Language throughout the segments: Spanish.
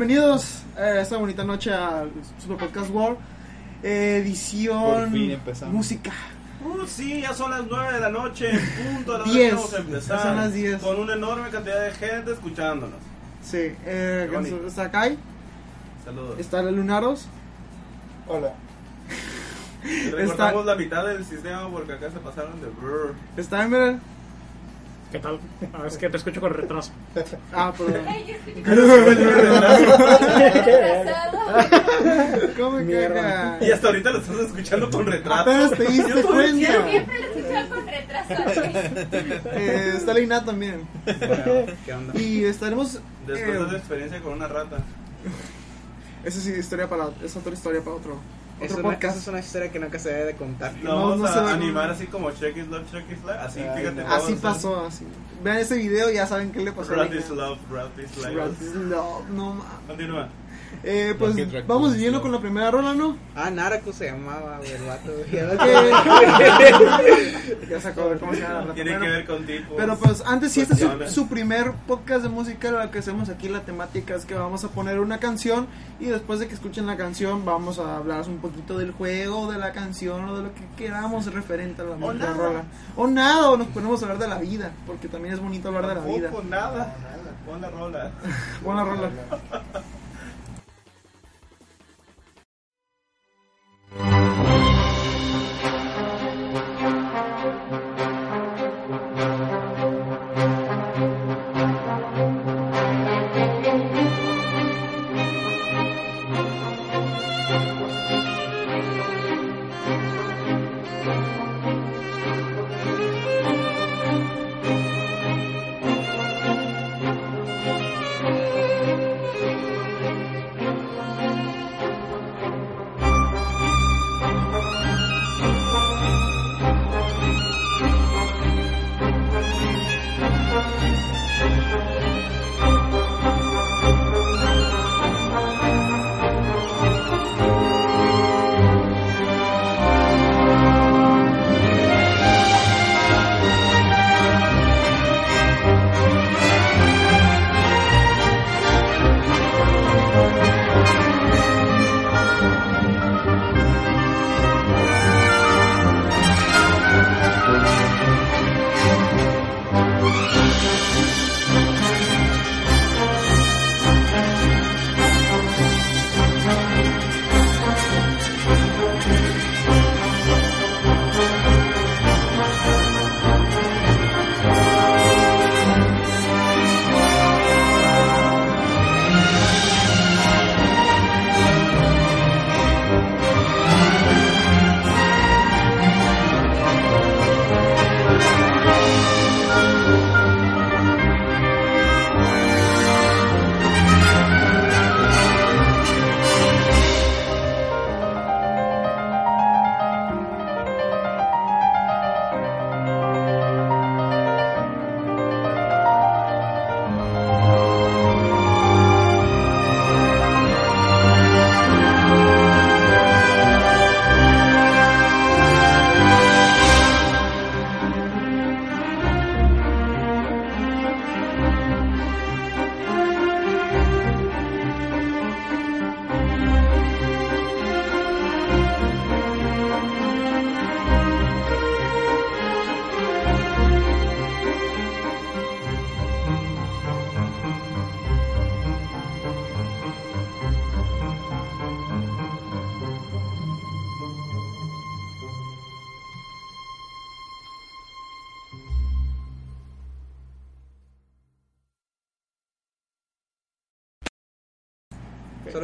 Bienvenidos a esta bonita noche al Super Podcast World, edición Por fin empezamos. música. Uh, sí, ya son las 9 de la noche, en punto. la hora Diez, que vamos a empezar. son las diez. Con una enorme cantidad de gente escuchándonos. Sí, eh, está Kai, Saludos. está el Lunaros, Hola. Y Recortamos la mitad del sistema porque acá se pasaron de brr. está Emerald. ¿Qué tal? Ah, es que te escucho con retraso. Ah, perdón. ¿Cómo que? Y hasta ahorita lo estás escuchando con retraso. Apenas te diste Yo cuenta. Siempre lo escuchan con retraso. Eh, está Leina también. Bueno, ¿Qué onda? Y estaremos. Después eh, de esa experiencia con una rata. esa sí, historia para. Es otra historia para otro. Es Otro una, podcast. es una historia que nunca se debe de contar. No, vamos no se va a a- animar así como Check is Love, Check is Love. Así, Ay, fíjate. no. Así pasó, así. Vean ese video y ya saben qué le pasó a Rat is love, rat is life. Rat is love, no mames. Continúa. Eh, pues vamos yendo con la primera rola, ¿no? Ah, Narco se llamaba, güey, el vato. Ok. ya se acabó cómo se llama la rata. Tiene que ver con tipos. Pero pues antes, si este es su, primer podcast de música, lo que hacemos aquí, la temática es que vamos a poner una canción y después de que escuchen la canción vamos a hablar un poquito del juego, de la canción o de lo que queramos referente a la, O la rola. O nada, o nos ponemos a hablar de la vida, porque también es bonito hablar de la vida. Tampoco, nada. Pon la rola. Buena rola.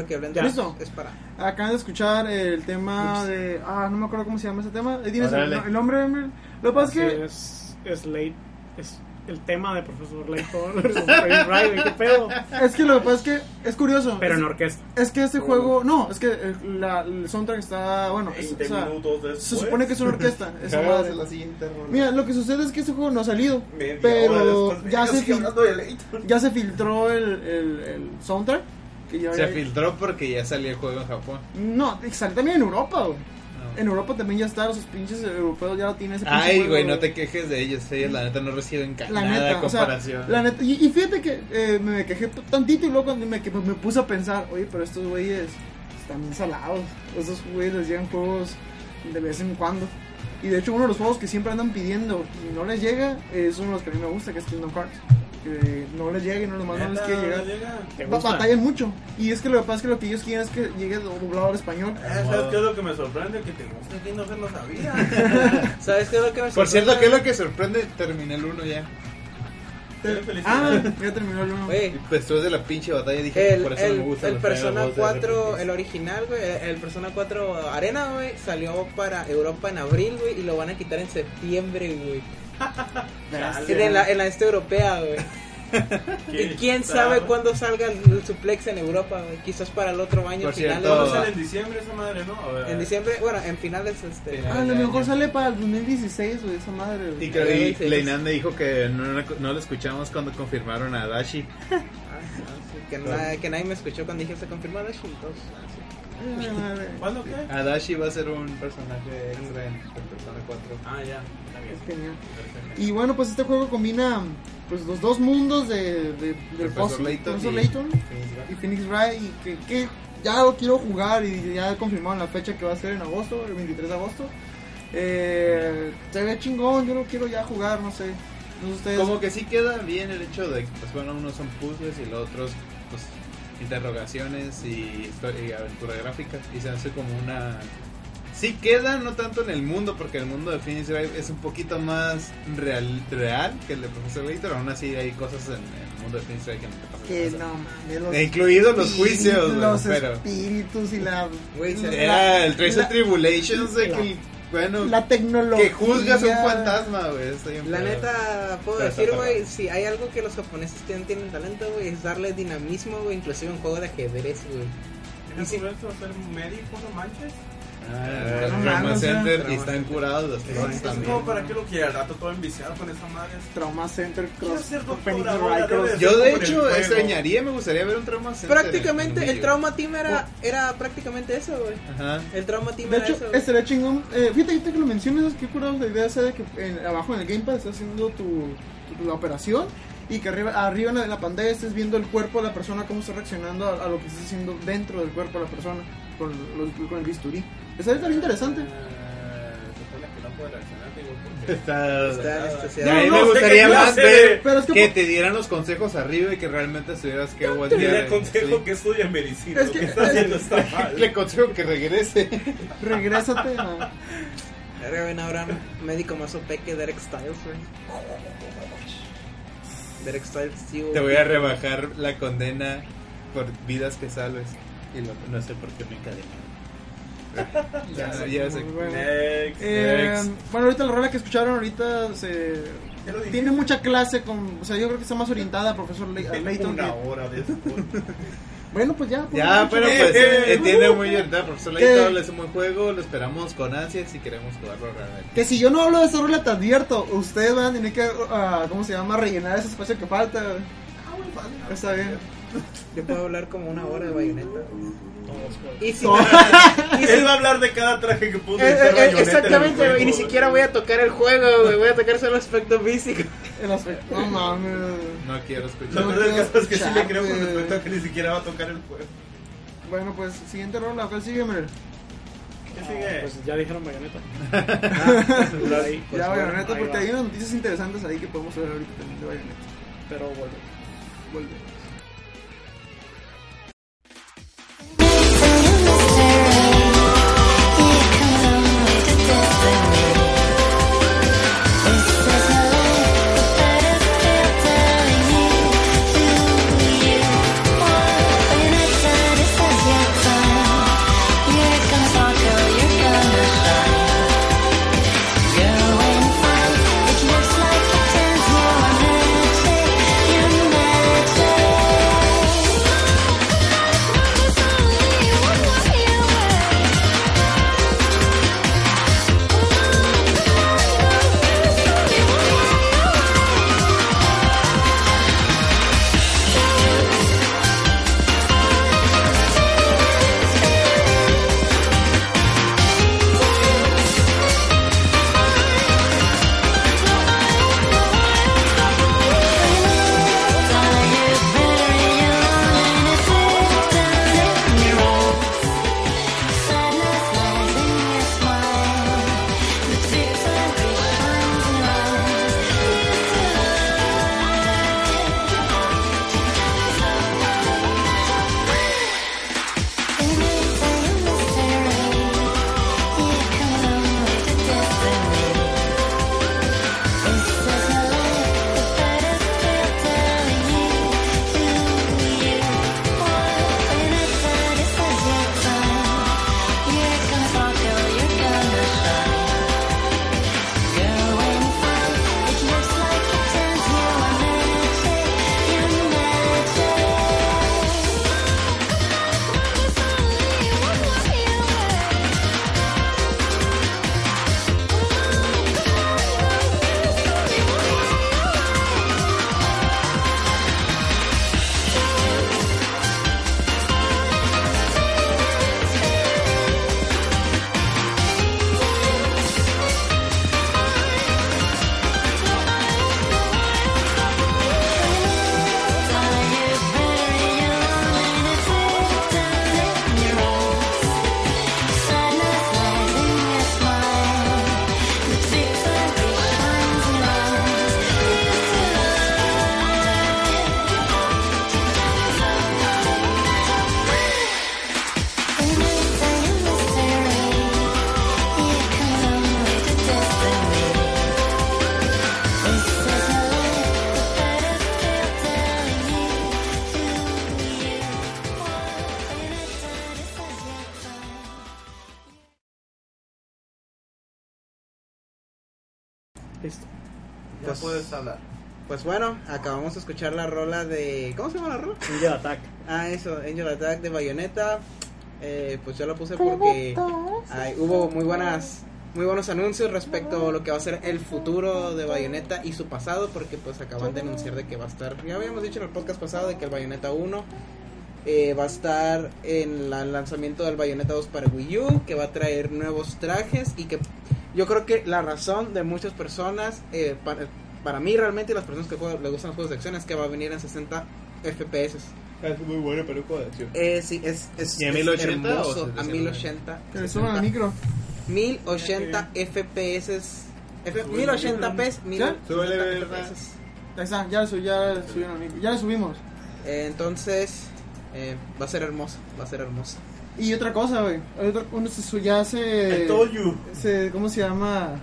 Que hablen de ¿Listo? es para. Acaban de escuchar el tema de. Ah, no me acuerdo cómo se llama ese tema. Eh, ¿Tienes el, el nombre? Emil? Lo que pasa es que. es, es late. Es el tema de Profesor Layton. ¿qué pedo? Es que lo que pasa es que es curioso. Pero es, en orquesta. es que este juego. No, es que el, la- el soundtrack está. Bueno, es- 20 o sea, minutos después. se supone que es una orquesta. a la siguiente rola. Mira, lo que sucede es que este juego no ha salido. Media hora Pero después, ya se, ya se filtró el, el, el soundtrack. Que ya Se filtró porque ya salió el juego en Japón. No, sale también en Europa, güey. No. En Europa también ya está, los pinches europeos ya lo tienen ese Ay, güey, no te quejes de ellos. Ellos, la neta, no reciben La nada neta, de o sea, comparación. la neta, y, y fíjate que eh, me quejé tantito y luego cuando me, que- me puse a pensar, oye, pero estos güeyes están bien salados. Estos güeyes les llegan juegos de vez en cuando. Y de hecho, uno de los juegos que siempre andan pidiendo y no les llega es uno de los que a mí me gusta, que es Kingdom Hearts. Que no les llega y no, nomás no les quiere llegar. ¿Te Ba- gusta? Batallan mucho. Y es que lo que pasa es que lo que ellos quieren es que llegue doblado al español. Eh, ¿Sabes qué es lo que me sorprende? Que te gusta que no se lo sabía. ¿Sabes qué es lo que me Por cierto, sorprende? ¿qué es lo que sorprende? Terminé el 1 ya. Ah, ya terminó el uno. Oye, Y pues después de la pinche batalla dije El, por eso el, no me gusta el Persona juegos de 4, RTS. el original, güey, el, el Persona 4 Arena, güey, salió para Europa en abril, güey, y lo van a quitar en septiembre, güey. En la, en la este europea, güey. Y quién sabe cuándo salga el, el suplex en Europa, güey. Quizás para el otro año, Por finales. cierto, ¿Cuándo sale en diciembre esa madde, no? A ver. En diciembre, bueno, en finales, este. Final. Ah, a lo mejor sale para el 2016, güey, esa madre. güey. Y creo que Sí, sí. Leinan me dijo que no, no, no lo escuchamos cuando confirmaron a Dashi. ah, sí, que, na- que nadie me escuchó cuando dije se confirmó Dashi, entonces, ah, sí. ¿Cuándo qué? A Dashi va a ser un personaje extra en Persona 4. Ah, ya. Está bien. Es genial. Perfecto. Y bueno, pues este juego combina pues los dos mundos de, de, del Profesor Layton Profesor y- Layton y Phoenix Wright y que, que ya lo quiero jugar y ya confirmaron la fecha que va a ser en agosto, el 23 de agosto. Eh, se ve chingón, yo lo quiero ya jugar, no sé. No sé ustedes. Como que sí queda bien el hecho de que, pues bueno, unos son puzzles y los otros, pues, interrogaciones y, y aventura gráfica. Y se hace como una... Sí queda, no tanto en el mundo, porque el mundo de Phoenix Wright es un poquito más real, real que el de Professor Layton. Aún así hay cosas en el mundo de Phoenix Wright que no te pasan. que no mames, los incluidos los juicios, los espíritus y la se- la- Era el Trace la- of Tribulations de la- que, bueno, la tecnología que juzgas un fantasma, güey. La pedo. neta, puedo Pero decir, güey, si hay algo que los japoneses tienen, tienen talento, güey, es darle dinamismo, güey, inclusive en juego de ajedrez, güey. ¿Tienes que esto ser médico, no manches? Ah, No Trauma sea, Center y están Center. curados los traumas también. como para qué lo quiere al rato todo enviciado con esa madre. Trauma Center Cross ser doctor Phoenix ahora, Wright debe Cross. de Yo de hecho extrañaría, me gustaría ver un Trauma Center. Prácticamente, en el Trauma Team era, era prácticamente eso, güey. Ajá. El Trauma Team De era hecho, eso, güey. estaría chingón. Eh, fíjate, ahorita que lo mencionas, qué curado la idea esa de que en- abajo en el Gamepad estás haciendo tu, tu- la operación y que arriba, arriba en la, en la pantalla estés viendo el cuerpo de la persona, cómo está reaccionando a, a lo que estás haciendo dentro del cuerpo de la persona con, los- con el bisturí. Estaría tan interesante. Eh, no digo, porque... Está... Está anestesiado. a mí No, me no, gustaría más ver Pero es que que te dieran los consejos arriba y que realmente tuvieras que Te voltear. aconsejo sí. que estudie medicina. Es que- que está haciendo está mal. Le aconsejo que regrese. Regrésate a. Ven ahora médico más OP que Derek Styles, güey. Derek Styles, tío. Te voy a rebajar la condena por vidas que salves. Y lo- no sé por qué me encadené. ya, ya sé. Bueno. Next. Eh, Next. bueno, ahorita la rola que escucharon ahorita se tiene mucha clase con, o sea, yo creo que está más orientada a profesor Le- Layton. Una que- hora después. bueno, pues ya. pues, Ya, mucho. pero pues Eh, entiende muy bien, ¿verdad? Profesor ¿Qué? Layton es un buen juego, lo esperamos con ansias y queremos jugarlo realmente. Que si yo no hablo de esa rola, te advierto, ustedes van a tener que, ah, ¿cómo se llama? Rellenar ese espacio que falta. Está bien. Yo puedo hablar como una hora de bayoneta. Y si, No. y si- Él va a hablar de cada traje que puso Eh, eh, el exactamente, juego, y ni siquiera voy a tocar el juego, güey. Voy a tocar solo aspecto físico. El aspecto. No mames. No quiero escuchar. No del quiero caso es que sí le creo con respecto a que ni siquiera va a tocar el juego. Bueno, pues siguiente rola, ¿cuál sigue, Mer? ¿Qué sigue? Pues ya dijeron bayoneta. Ahí, pues, ya, bueno, Bayonetta, ahí porque hay unas noticias interesantes ahí que podemos ver ahorita también de Bayonetta. Pero vuelve. Vuelve. Escuchar la rola de. ¿Cómo se llama la rola? Angel Attack. Ah, eso, Angel Attack de Bayonetta. Eh, pues yo lo puse porque ay, hubo muy buenas muy buenos anuncios respecto a lo que va a ser el futuro de Bayonetta y su pasado, porque pues acaban de anunciar de que va a estar, ya habíamos dicho en el podcast pasado de que el Bayonetta 1 eh, va a estar en la- el lanzamiento del Bayonetta 2 para Wii U, que va a traer nuevos trajes y que yo creo que la razón de muchas personas, eh, para, para mí realmente y las personas que juegan- les gustan los juegos de acción es que va a venir en 60 FPS. Es muy bueno para un juego de acción. Eh, sí, es, es, ¿Y a es 1080 o hermoso, a 720? 1080. Que le suban al micro. 1080 FPS. F, 1080p. Súbele, 1080 ¿verdad? FPS. Ahí está, ya, le su- ya, le subieron al micro. ya le subimos. Eh, entonces, eh, va a ser hermoso. Va a ser hermoso. Y otra cosa, güey. hay otra- Uno se, su- ya se, I told you. se. ¿Cómo se llama?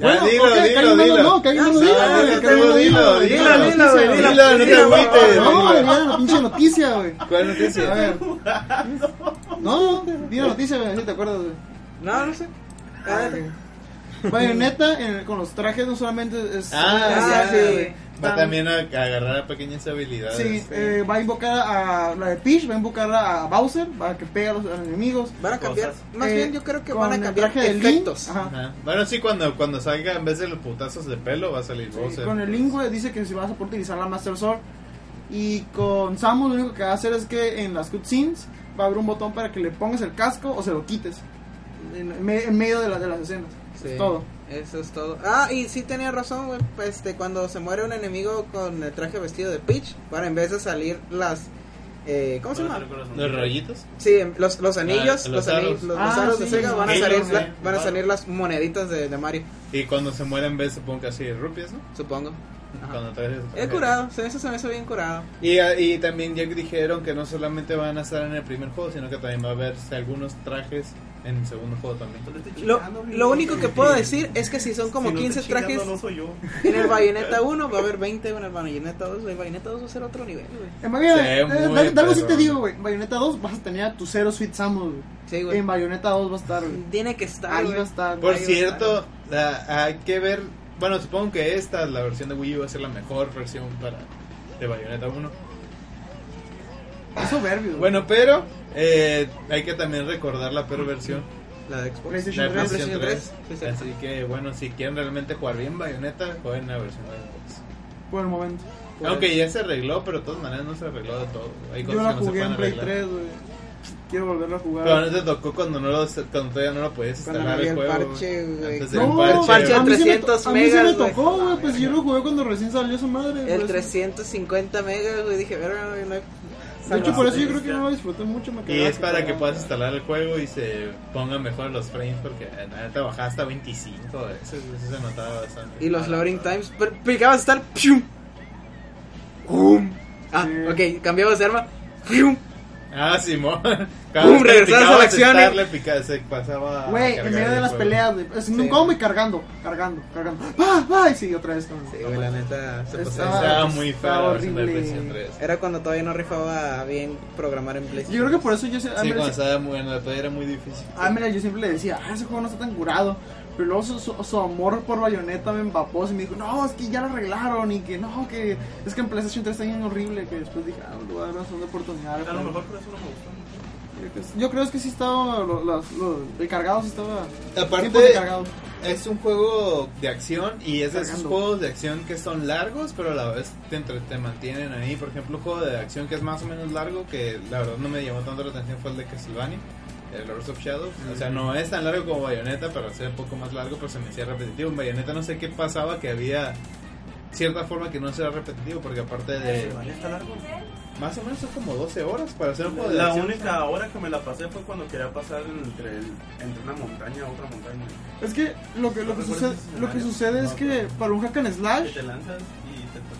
Ya, dilo, dilo, dilo. No, Ah, más lo dilo, dilo, dilo, dilo, Dilo, no te dilo, güey. agüites. No, güey, ya la pinche noticia, güey. ¿Cuál A noticia? ver. No, di la noticia, güey, si te acuerdas, güey. No, no sé. A ver. Bayonetta en- con los trajes no solamente es. Ah, Ah, sí. güey. Va Tam- también a, a agarrar a pequeñas habilidades. Sí, eh, va a invocar a la de Peach, va a invocar a Bowser para que pegue a los, a los enemigos. Van a cambiar. Cosas. Más Eh, bien, yo creo que van a cambiar traje de Link, efectos. ajá. Ajá. Bueno, sí, cuando, cuando salga, en vez de los putazos de pelo, va a salir Sí, Bowser. con el Link, dice que si vas a poder utilizar la Master Sword. Y con Samus lo único que va a hacer es que en las cutscenes va a haber un botón para que le pongas el casco o se lo quites. En, en medio de, la- de las escenas. Sí, Es todo. Eso es todo. Ah, y sí tenía razón, güey. pues, Este, cuando se muere un enemigo con el traje vestido de Peach, bueno, en vez de salir las. Eh, ¿Cómo se llama? ¿Los rollitos? Sí, los, los anillos, Ah, los, los anillos, aros. los, Ah, los aros de Sega van a salir, sí. la- van a salir las moneditas de, de Mario, Y cuando se muere, en vez supongo que así rupias, ¿no? supongo. Cuando traes He curado, se- se me hizo bien curado. Y, y también ya dijeron que no solamente van a estar en el primer juego, sino que también va a haber algunos trajes en el segundo juego también. Lo, lo único que puedo decir es que si son como Si no 15 estoy chingando, trajes No soy yo. en el Bayonetta 1, va a haber 20 en el Bayonetta 2. El Bayonetta 2 va a ser otro nivel, güey. En Bayonetta, Sí, eh, algo sí te digo, güey. En Bayonetta 2 vas a tener a tu Zero Sweet Samus, güey. Sí, güey. En Bayonetta 2 va a estar, güey. Tiene que estar, Ahí güey. va a estar. Por cierto, la- hay que ver. Bueno, supongo que esta, la versión de Wii U, va a ser la mejor versión para de Bayonetta 1. Es soberbio. Bueno, pero eh, hay que también recordar la peor versión. La de Xbox. PlayStation La 3. PlayStation 3. Sí, sí. Así que bueno, si quieren realmente jugar bien Bayonetta, jueguen la versión de Xbox. Por el momento. Pues, Aunque ya se arregló, pero de todas maneras no se arregló de todo. Hay Yo cosas la que no se jugué pueden en Play arreglar. 3, güey. Quiero volverla a jugar. Pero no te tocó cuando, no lo, cuando todavía no lo podías instalar el el juego. parche, güey. Antes no, parche. parche a mí sí me 300 to- a mí sí me megas, tocó, güey. Pues yo lo jugué cuando recién salió su madre. El por eso. 350 megas, güey. Dije, verga, güey, no hay. De hecho, por eso yo creo que no lo disfruté mucho. Me Y es para que puedas instalar el juego y se pongan mejor los frames porque eh, neta bajaba hasta 25, eso, eso se notaba bastante. Y los loading times. Pero picabas estar. ¡pium! ¡Pum! Ah, Sí. ok, cambiabas de arma. ¡pium! Ah, Simón. ¡Pum! Regresabas a la acción, eh. Se pasaba. Güey, en medio de las juego. peleas, güey. Haciendo un Sí. combo y cargando, cargando, cargando. ¡Ah, ah! Y sí, otra vez. también. Sí, güey, la neta. Se Estaba- pasaba. Estaba muy feo horrible. PlayStation 3. Era cuando todavía no rifaba bien programar en PlayStation. Yo creo que por eso yo, Sí, cuando estaba muy bueno, todavía era muy difícil. Ah, mira, yo siempre le decía, ah, ese juego no está tan curado. Pero luego su, su, su amor por Bayonetta me empapó y me dijo, no, es que ya lo arreglaron y que no, que es que en PlayStation 3 está bien horrible. Que después dije, ah, voy a dar una segunda oportunidad. A lo mejor por eso no me gustó. Yo creo que- sí estaba, lo, los- los- el cargado sí estaba. Aparte-. Es un juego de acción y es de esos juegos de acción que son largos, pero a la vez te, entre- te mantienen ahí. Por ejemplo, un juego de acción que es más o menos largo, que la verdad no me llamó tanto la atención, fue el de Castlevania, el Lords of Shadows. O sea, no es tan largo como Bayonetta, pero es un poco más largo, pero se me hacía repetitivo. En Bayonetta no sé qué pasaba, que había cierta forma que no sea repetitivo, porque aparte de... ¿Está largo? Más o menos son como 12 horas para hacer un juego de La acción. única hora que me la pasé fue cuando quería pasar entre, el- entre una montaña a otra montaña. Es que lo que, lo que, sucede, lo que sucede es que para un hack and Que slash te lanzas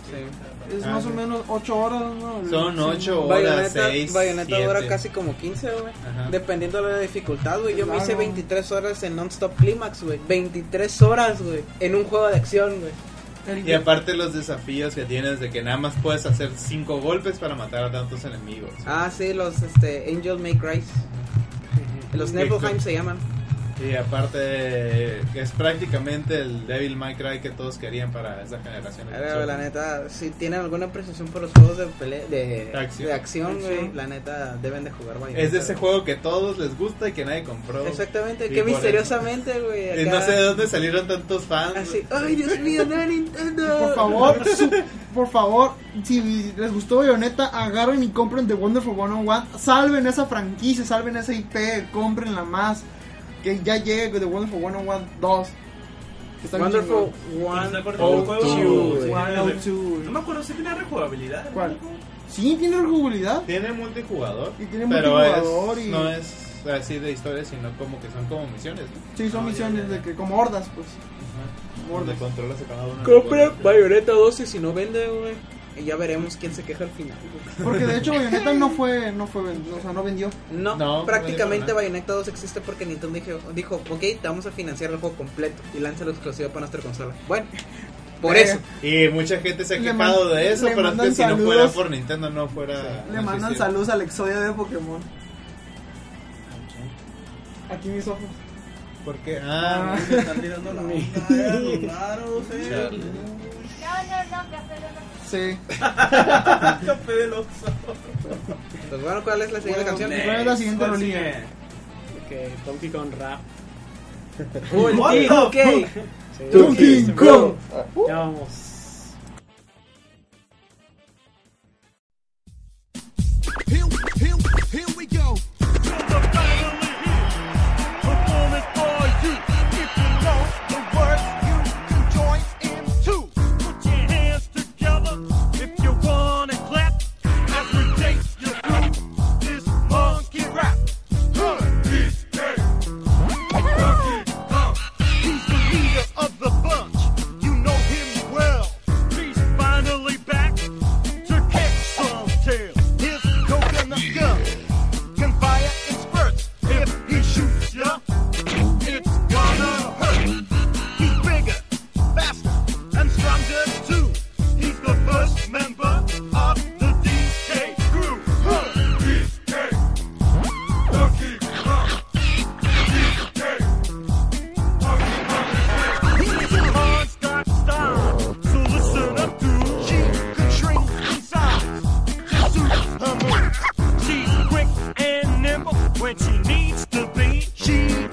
Sí. es Ah, más sí. o menos 8 horas, ¿no? Son Sí, 8 horas, Bayonetta, 6, Bayonetta dura 7. casi como 15, güey. Dependiendo de la dificultad, güey. Yo me hice Claro. 23 horas en Non-Stop Climax, güey. 23 horas, güey. En un juego de acción, güey. Y aparte los desafíos que tienes de que nada más puedes hacer 5 golpes para matar a tantos enemigos. Ah, sí, los este, Angel Make Rise. Los Nibelheim se llaman. Y aparte, es prácticamente el Devil May Cry que todos querían para esa generación. Pero, la neta, si tienen alguna apreciación por los juegos de pele- de, Acción. de acción, güey, Acción. la neta deben de jugar Bayonetta. Es de ese güey. juego que todos les gusta y que nadie compró. Exactamente, que misteriosamente, güey. Y acá- no sé de dónde salieron tantos fans. Así, ay, Dios mío, no, Nintendo. Por favor, por favor, si les gustó Bayonetta, agarren y compren The Wonderful 101. Salven esa franquicia, salven esa IP, cómprenla más. Que ya llegue The Wonderful 101 2. que está bien Wonderful chingón. One ¿Se acuerdan Oh, del juego? two, Sí, güey. era de- 102. No me acuerdo si tenía rejugabilidad. ¿Cuál? Sí, tiene rejugabilidad. Tiene multijugador. Y tiene pero multijugador es- y- no es así de historia, sino como que son como misiones. ¿no? Sí, son Ah, misiones ya, ya. de que como hordas, pues. Donde controlas a cada uno. Compra Bayonetta 2 y si no vende, güey. Y ya veremos quién se queja al final. Porque de hecho Bayonetta no fue, no fue, o sea, no vendió. No, No, no prácticamente nada. Bayonetta 2 existe porque Nintendo dijo, dijo, ok, te vamos a financiar el juego completo y lanza la exclusiva para nuestra consola. Bueno, por Eh, eso. Y mucha gente se ha quejado de eso, pero es que mandan si no fuera por Nintendo no fuera. Le no mandan saludos al Exodia de Pokémon. Aquí mis ojos. ¿Por qué? Ah, Me están tirando la onda, eran los raros, eh. Chale. No, no, no, café de la Sí. Café del Oxxo. Pues bueno, ¿cuál es la siguiente Bueno, canción? ¿cuál es la siguiente ¿Cuál rolilla? Que Donkey Kong Rap. Donkey Kong. Ya vamos. Here, here, here we go. Needs to be.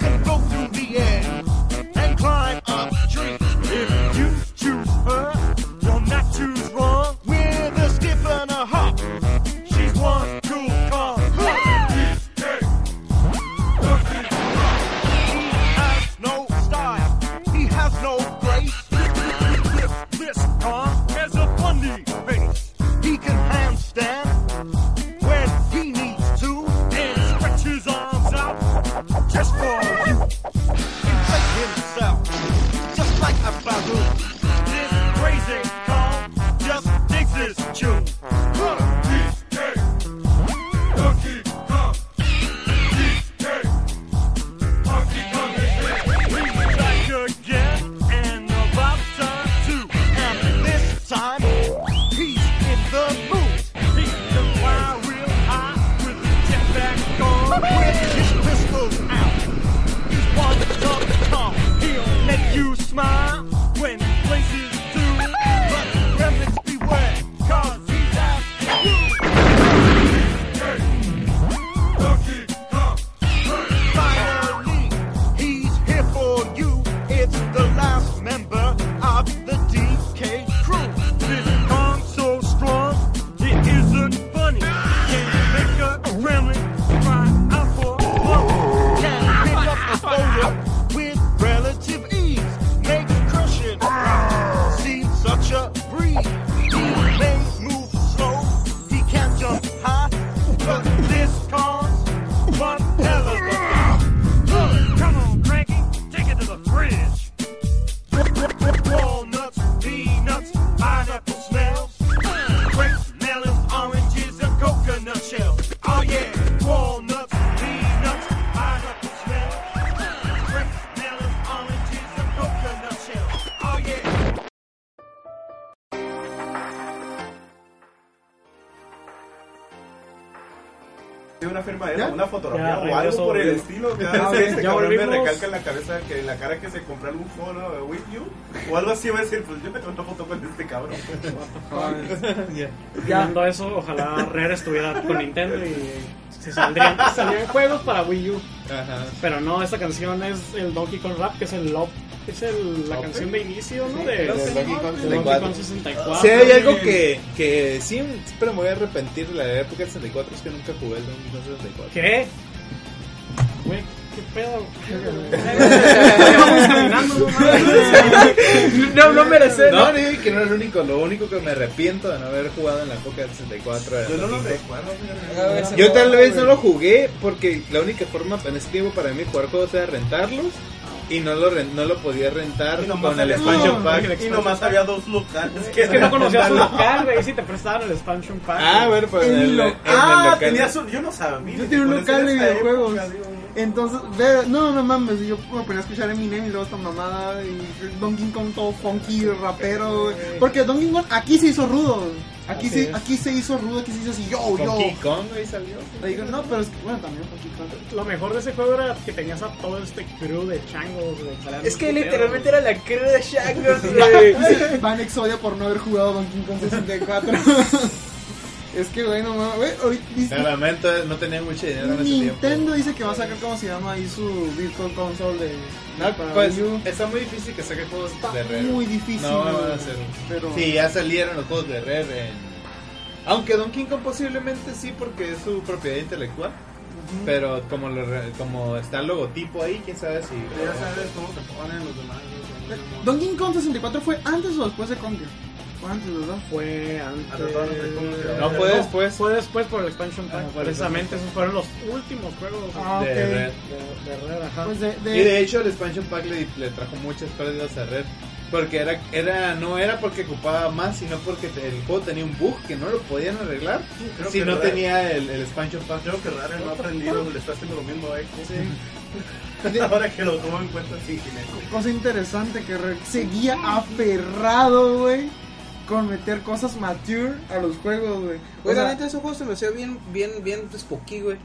Algo por el estilo. Cada vez este ya cabrón me volvimos. recalca en la cabeza que en la cara que se compró algún juego ¿no? de Wii U o algo así, va a decir, pues yo me tomé una foto con este cabrón. Ya. Viendo eso, ojalá Rare estuviera con Nintendo y se saldrían, saldrían juegos para Wii U. Ajá. Pero no, esta canción es el Donkey Kong Rap, que es el Love, es el, la canción de inicio, ¿no? De, Del de Donkey Kong Donkey 64. Kong 64. Si hay algo que, que sí, pero me voy a arrepentir de la época del 64 es que nunca jugué el Donkey Kong 64. ¿Qué? No. No, merece, No, ¿no? digo que no es lo único, lo único que me arrepiento de no haber jugado en la época del 64 era Yo no lo recuerdo, Yo tal vez no lo jugué porque la única forma en ese tiempo para mí jugar juegos era rentarlos y no lo, no lo podía rentar Y nomás con el había- expansion No, pack. Y nomás había dos locales. Es que no conocías su local, güey, si te prestaban el expansion pack. Ah, bueno, pues en El el, lo- en el Ah, local. tenías un. Yo no sabía. Yo tenía un local de videojuegos. Entonces, ve, no, no mames, yo me ponía a escuchar Eminem y luego esta mamada y Donkey Kong todo funky, rapero, güey. Porque Donkey Kong aquí se hizo rudo, güey. aquí Así se, es. aquí se hizo rudo, aquí se hizo así, yo, yo. Donkey Kong ahí salió. Le digo, no, pero es que, bueno, también Donkey Kong. Lo mejor de ese juego era que tenías a todo este crew de changos, güey. Es que literalmente era la crew de Shangos, güey. Van Exodia por no haber jugado Donkey Kong 64. es que, güey, no mames, güey, ahorita dice- Te lamento, no tenía mucho dinero en ese Nintendo tiempo. dice que va a sacar, ¿cómo se llama? Ahí su Virtual Console de... No, para pues Wii U. está muy difícil que saque juegos Está de Rare. muy difícil, No van güey, a hacer. pero- Sí, ya salieron los juegos de Rare en... Aunque Donkey Kong posiblemente sí porque es su propiedad intelectual. Pero como, lo re- como está el logotipo ahí, quién sabe si... Ya sabes cómo se ponen los demás. ¿no? Donkey Kong 64 fue antes o después de Conker? Fue antes. Fue antes. Todos los de cómo se No fue No, después. Fue después por el expansion pack. Ah, Precisamente esos fueron los últimos juegos Ah, de. Rare. de, de Rare, ajá. Pues de, Y de, de hecho el expansion pack le, le trajo muchas pérdidas a Red. Porque era, era, no era porque ocupaba más, sino porque el juego tenía un bug que no lo podían arreglar Creo si no Rare- tenía el, el expansion pack. Creo que Rare no ha aprendido, le está haciendo lo mismo a Echo. Ahora que lo tomo en cuenta, sí, cosa interesante que re- seguía aferrado, güey, con meter cosas mature a los juegos, güey. Güey, la neta, ese juego se me hacía bien, bien, bien spooky, güey.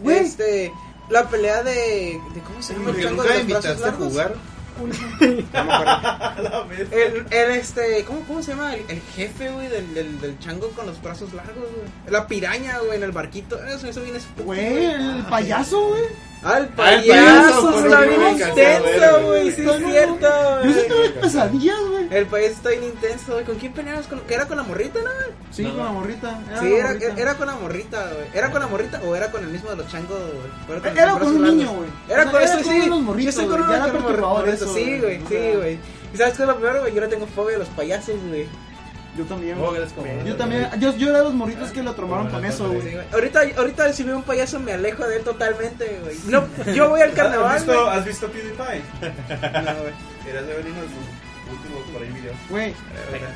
Güey. Este, la pelea de, de ¿cómo se llama? El Porque chango nunca de los brazos a jugar. El, el, este, ¿cómo, cómo se llama? El, el jefe, güey, del, del, del chango con los brazos largos, güey. La piraña, güey, en el barquito. Eso, eso bien spooky, güey, el payaso, güey. El el payaso, payaso, está bien intenso, güey, sí es cierto, Yo sí güey. tuve pesadillas, güey. El payaso está bien intenso, güey. ¿Con quién peleabas? ¿Con, que era con la morrita, no? güey? Sí, No. con la morrita. Era Sí, la era, morrita. era con la morrita, güey. ¿Era con la morrita o era con el mismo de los changos, güey? Era, Era con un niño, güey. Era O sea, con era eso, con sí. unos morritos, Yo estoy con unos era con perturbador morritos, eso, Sí, güey. sí, güey. ¿Y sabes qué es lo peor, güey? Yo le tengo fobia a los payasos, güey. Yo también, Oh, Yo también, yo, yo era los morritos que lo traumaron con eso, güey. Ahorita, ahorita si veo un payaso me alejo de él totalmente, güey. No, yo voy al carnaval, ¿Has visto, güey. ¿Has visto PewDiePie? No, güey. Eras de sus últimos por ahí videos. Güey,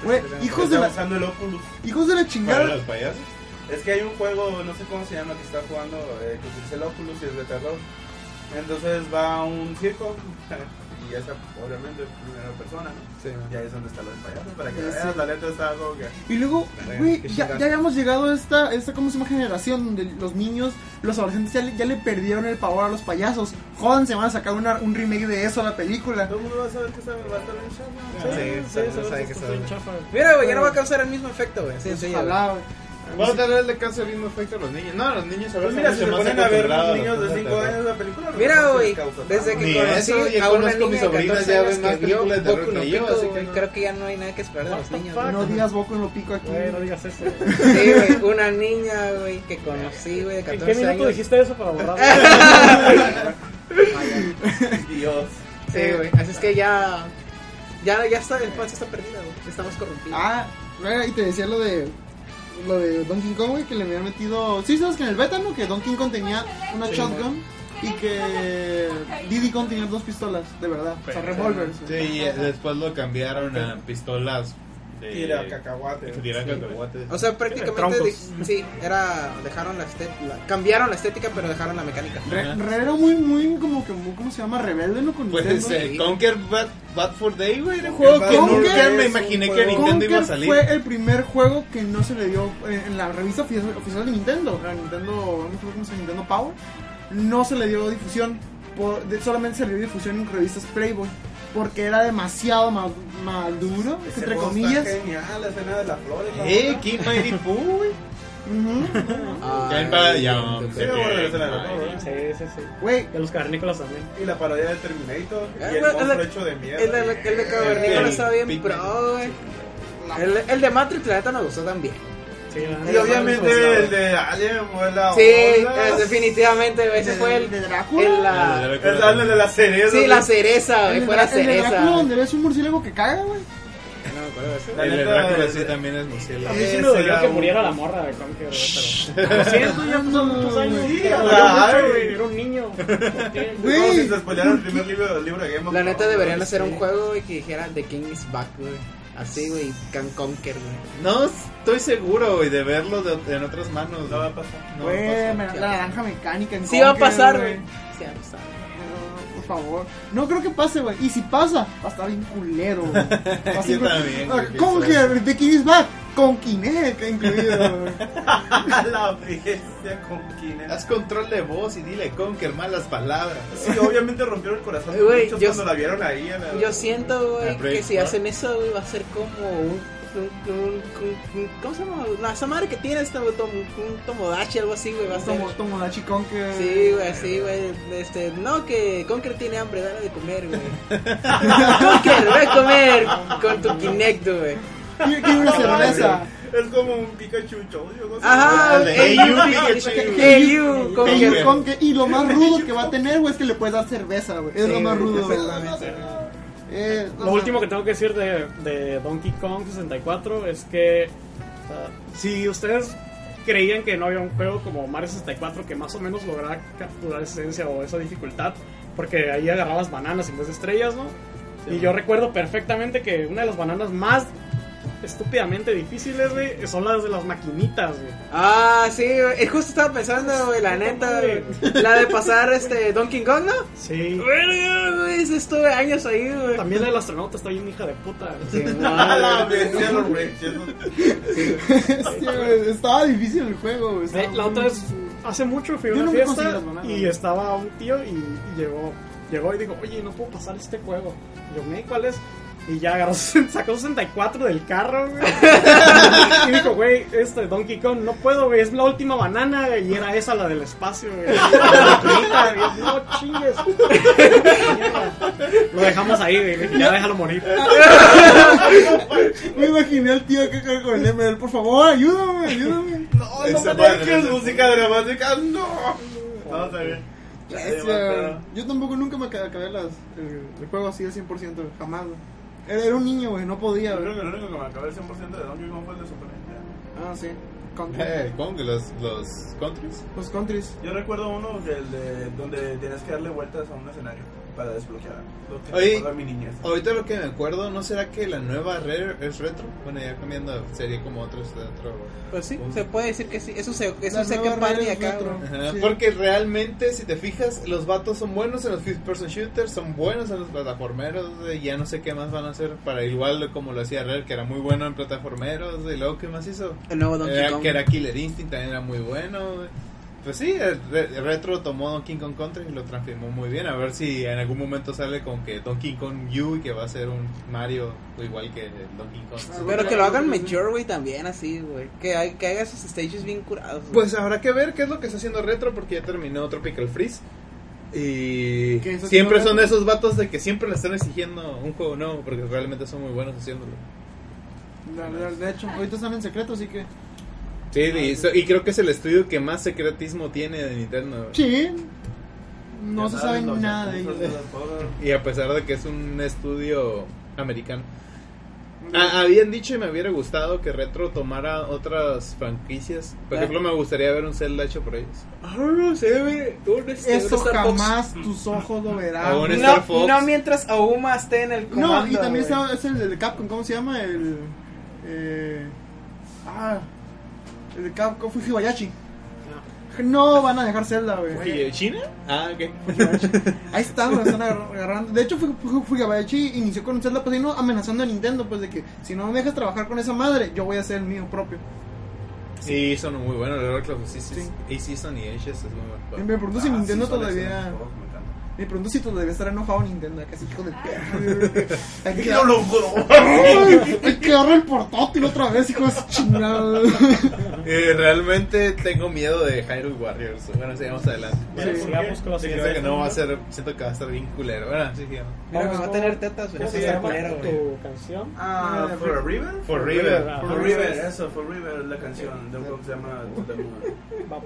güey, hijos de la, usando el Oculus. hijos de la ¿Para chingada. los payasos? Es que hay un juego, no sé cómo se llama, que está jugando, eh, que utiliza el Oculus y es de terror. Entonces va a un circo y esa, obviamente, primera persona, ¿no? Sí, Y ahí es donde está los payasos, para que Sí, veas, la neta está algo que... Y luego, güey, ya, ya habíamos llegado a esta, esta, ¿cómo se llama? Generación donde los niños, los adolescentes ya le, ya le perdieron el pavor a los payasos. Jodan, se van a sacar una- un remake de eso a la película. Todo el mundo va a saber que va a estar en chafa. Mira, güey, ya no va a causar el mismo efecto, güey. Sí, sí, Ojalá, güey. Vez le causa el mismo efecto a los niños. No, a los niños a Pues veces mira, si se ponen a ver los niños de 5 5 años la película, no Mira, güey, desde que conocí eso, yo a una conozco niña mis de sobrinas, 14 ya años que vio películas de terror Boku no que yo, Pico, así que güey, no. creo que ya no hay nada que esperar de los niños. No digas Boku en lo pico aquí. No digas eso. Sí, güey, una niña, güey, que conocí, güey, de ¿En 14 qué minuto años. dijiste eso para borrarlo? Dios. Sí, güey, así es que ya... Ya, ya está, la infancia está perdida, güey. Estamos corrompidos. Ah, güey, y te decía lo de lo de Donkey Kong, güey, que le habían metido. Sí, sabes que en el beta, ¿no? Que Donkey Kong tenía una Sí, shotgun y que Diddy Kong tenía dos pistolas, de verdad. O sea, revólveres. Sí, y después lo cambiaron a pistolas Tira cacahuate. tira cacahuates. O sea, prácticamente di- sí, era dejaron la estética, cambiaron la estética pero dejaron la mecánica. Re. Re era muy, muy, como que, muy, ¿cómo se llama? Rebelde, ¿no? Con Pues Nintendo. eh, Conquer Bad, Bad for Day, güey, era un juego que Conquer nunca me imaginé que Nintendo iba a salir. fue el primer juego que no se le dio eh, en la revista oficial, oficial de Nintendo, la Nintendo, no llama, Nintendo Power, no se le dio difusión, por- de- solamente se le dio difusión en revistas Playboy, porque era demasiado ma- maduro, Ese entre comillas. Está genial, la escena de las flores. la Eh. King Mighty Pooh, güey. Ujú. Ay, va, ya. Sí. Sí, sí, sí. Güey, De los cavernícolas también. Y la parodia de Terminator. Eh, Y el güey, monstruo el- hecho de mierda. El de, el de Cavernícola El estaba bien pro, güey. El, el de Matrix, la neta, me gustó también. Sí, Y obviamente el de Alien fue la Sí, onda. eh, definitivamente. Ese ¿De- fue el. de Drácula? el, la- El El Alien de la cereza. sí, la cereza, güey. el, Fue la de- el de cereza. Drácula donde ves un murciélago que caga, güey. No me acuerdo de eso. La El de Drácula el- sí también es murciélago. A mí sí me dolió era que muriera la morra de Conker, pero... Lo siento, ya pasaron muchos años. Sí, Era un niño. Güey. Como si se spoileara el primer libro del libro de Game of La neta deberían hacer un juego, güey, que dijera The King is Back, güey. Así, güey, Can Conquer, güey. No estoy seguro, güey, de verlo de- en otras manos. No va a pasar. No va a Güey, la naranja mecánica en Sí va a pasar, güey. Sí va a pasar. No, Por favor. No creo que pase, güey. Y si pasa, va a estar bien culero, güey. Va a ser- Yo también, Conker, The King is back. Con Kinect incluido, güey. la bestia con Kinect. Haz control de voz y dile Conker malas palabras. Sí, obviamente rompieron el corazón de muchos yo- cuando la vieron ahí. la- Yo siento, güey, que si hacen eso, güey, va a ser como un. ¿Cómo se llama? La esa madre que tiene este un, un Tomodachi, algo así, güey, va a ser. Como Tomodachi Conker. Sí, güey, sí, güey. Este, no, que Conker tiene hambre, dale de comer, güey. Conker, ve a comer con tu Kinect, güey. Quiero una cerveza. Es como un Pikachu chodio. ¿no? Ajá, You, Pikachu. Y lo más rudo que va a tener, güey, es que le puedes dar cerveza, güey. Es Sí, lo más rudo, güey. Eh, Lo último que tengo que decir de, de Donkey Kong 64 es que sea, si ustedes creían que no había un juego como Mario 64 que más o menos lograra capturar esa esencia o esa dificultad, porque ahí agarrabas bananas en vez de estrellas, ¿no? y yo recuerdo perfectamente que una de las bananas más estúpidamente difíciles, güey, son las de las maquinitas, güey. Ah, sí, güey. Justo estaba pensando, güey, la neta, güey. La de pasar este Donkey Kong, ¿no? Sí. Verga, güey, estuve años ahí, güey. También la del astronauta está bien hija de puta. Sí, la estaba difícil el juego, güey. Eh, La otra vez, hace mucho fui a una fiesta y estaba un tío y, y llegó, llegó y dijo, oye, no puedo pasar este juego. Yo, "¿Me? ¿cuál es? Y ya agarró, sacó 64 del carro, güey. y dijo, güey, este Donkey Kong, no puedo, güey, es la última banana, güey. Y era esa la del espacio, güey. La maquinita, güey. No chingues. Lo dejamos ahí, güey. Ya déjalo morir. Me imaginé al tío que con el ML, por favor, ayúdame, ayúdame. No, Esa no me dejes música dramática, no. No, está bien. Yo tampoco nunca me acabé las, el, el juego así al 100%, jamás. Era, era un niño, güey, no podía, Yo creo que lo único que me acabé el 100% de Donkey Kong fue el de Super Nintendo. Ah, sí. Con- Eh, ¿Cómo que los, los countries? Los countries. Yo recuerdo uno que el de donde tienes que darle vueltas a un escenario para desbloquear. Lo que Oye, recuerda mi niñez. Ahorita lo que me acuerdo, ¿no será que la nueva Rare es retro? Bueno, ya cambiando, sería como otro, otro Pues sí, se puede decir que sí. Eso se, eso se que red es acá. Ajá, Sí. Porque realmente, si te fijas, los vatos son buenos en los first person shooters, son buenos en los plataformeros, y ya no sé qué más van a hacer para igual como lo hacía Rare, que era muy bueno en plataformeros, y luego qué más hizo. El nuevo Donkey Era- Kong. que era Killer Instinct, también era muy bueno. Pues sí, Retro tomó Donkey Kong Country y lo transformó muy bien. A ver si en algún momento sale con que Donkey Kong U y que va a ser un Mario igual que Donkey Kong. Pero que lo hagan mature, güey, también así, güey. Que, hay- que haga esos stages bien curados. güey. Pues habrá que ver qué es lo que está haciendo Retro porque ya terminó Tropical Freeze. Y ¿Qué es siempre son esos vatos de que siempre le están exigiendo un juego nuevo porque realmente son muy buenos haciéndolo. De, de- de hecho, ahorita están en secreto, así que. Sí, y, so- y creo que es el estudio que más secretismo tiene de Nintendo. Sí. No Ya se sabe nada de ellos. Y a pesar de que es un estudio americano. Ah, habían dicho y me hubiera gustado que Retro tomara otras franquicias. Por Ah. ejemplo, me gustaría ver un Zelda hecho por ellos. Ah, sé, güey. Un, este, Eso un Star Fox. jamás tus ojos lo verán. O un Star No, Fox. no mientras Auma esté en el comando. No, y también está, es el de Capcom, ¿cómo se llama? El. Eh, ah, el Capcom fue Hibayashi. No van a dejar Zelda, güey. ¿China? Ah, ok. Ahí están, lo están agar- agarrando. De hecho, Fugabayashi inició con Zelda Padrino amenazando a Nintendo, pues de que si no me dejas trabajar con esa madre, yo voy a hacer el mío propio. Sí, son muy buenos. El Rock Club, sí, sí. Sí. A-Season y Ashes es muy bueno. me pregunto si Nintendo todavía. Me pregunto si todavía estará enojado Nintendo, casi hijo del perro. Hay que, Yo lo juro. hay que darle el portátil otra vez, hijo de chingada. Eh, realmente tengo miedo de Hyrule Warriors. Bueno, sigamos adelante. Bueno, Sí. sigamos con la siguiente. que no va a ser. Siento que va a estar bien culero. Bueno, sí, sigamos. Mira, Vamos va a tener tetas, pero ¿Cómo sí se está llama culero, güey. tu canción? Ah, For a River? For River. Ah, For River, eso, For River, la canción de un que se llama. Vamos.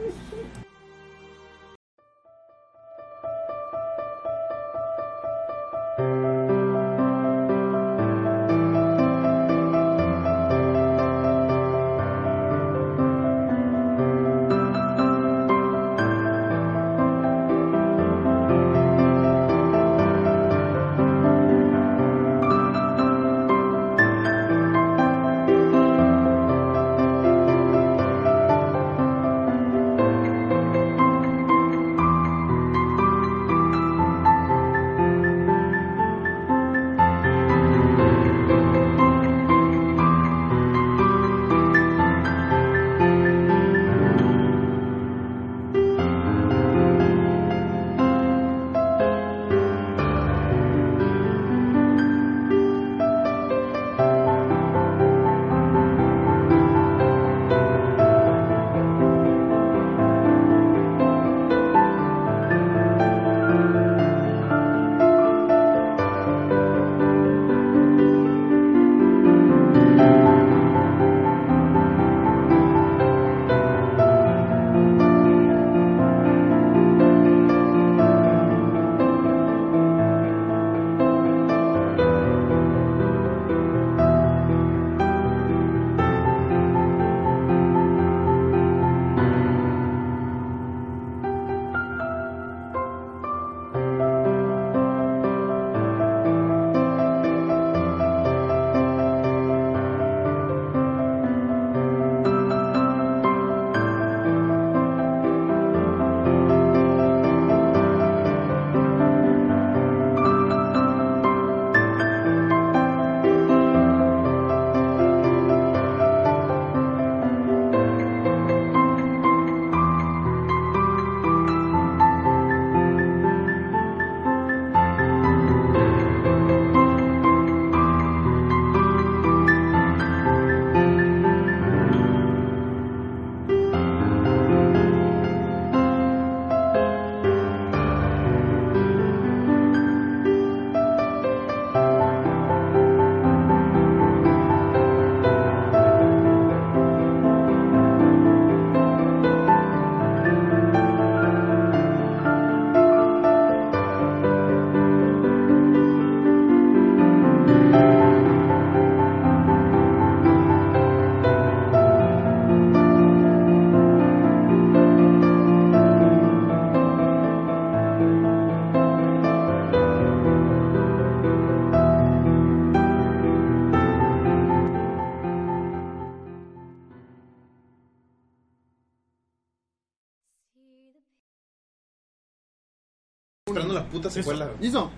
Puta secuela. ¿Listo?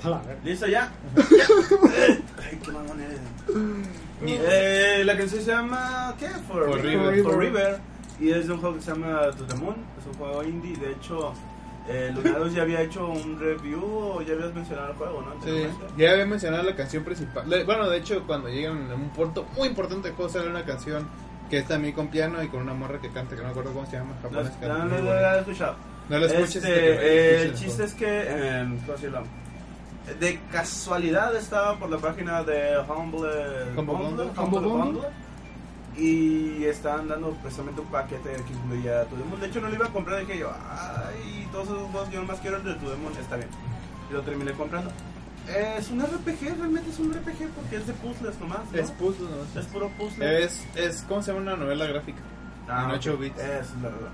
¿Listo ya? Ay, qué mamón eres. Eh, la canción se llama. ¿Qué? For, For River. River. For River. Y es de un juego que se llama To the Moon. Es un juego indie. De hecho, eh, Lunados ya había hecho un review o ya habías mencionado el juego, ¿no? Sí, ya había mencionado la canción principal. Bueno, de hecho, cuando llegan a un punto muy importante juego, sale una canción que es también con piano y con una morra que canta, que no me acuerdo cómo se llama, No, no, no. No lo escuches. Este, que eh, el chiste es que, eh, ¿cómo decirlo? De casualidad estaba por la página de Humble Humble. Humble Bundle. y estaban dando precisamente un paquete que incluía To The Moon. De hecho, no lo iba a comprar. Dije yo, ay, todos esos juegos yo nomás quiero el de To The Moon. Está bien. Y lo terminé comprando. Es un RPG, realmente es un RPG porque es de puzzles nomás. ¿no? Es puzzle, ¿no? Es puro puzzle. Es, es, ¿cómo se llama una novela gráfica? en Ah, 8 ok. bits. Es la verdad.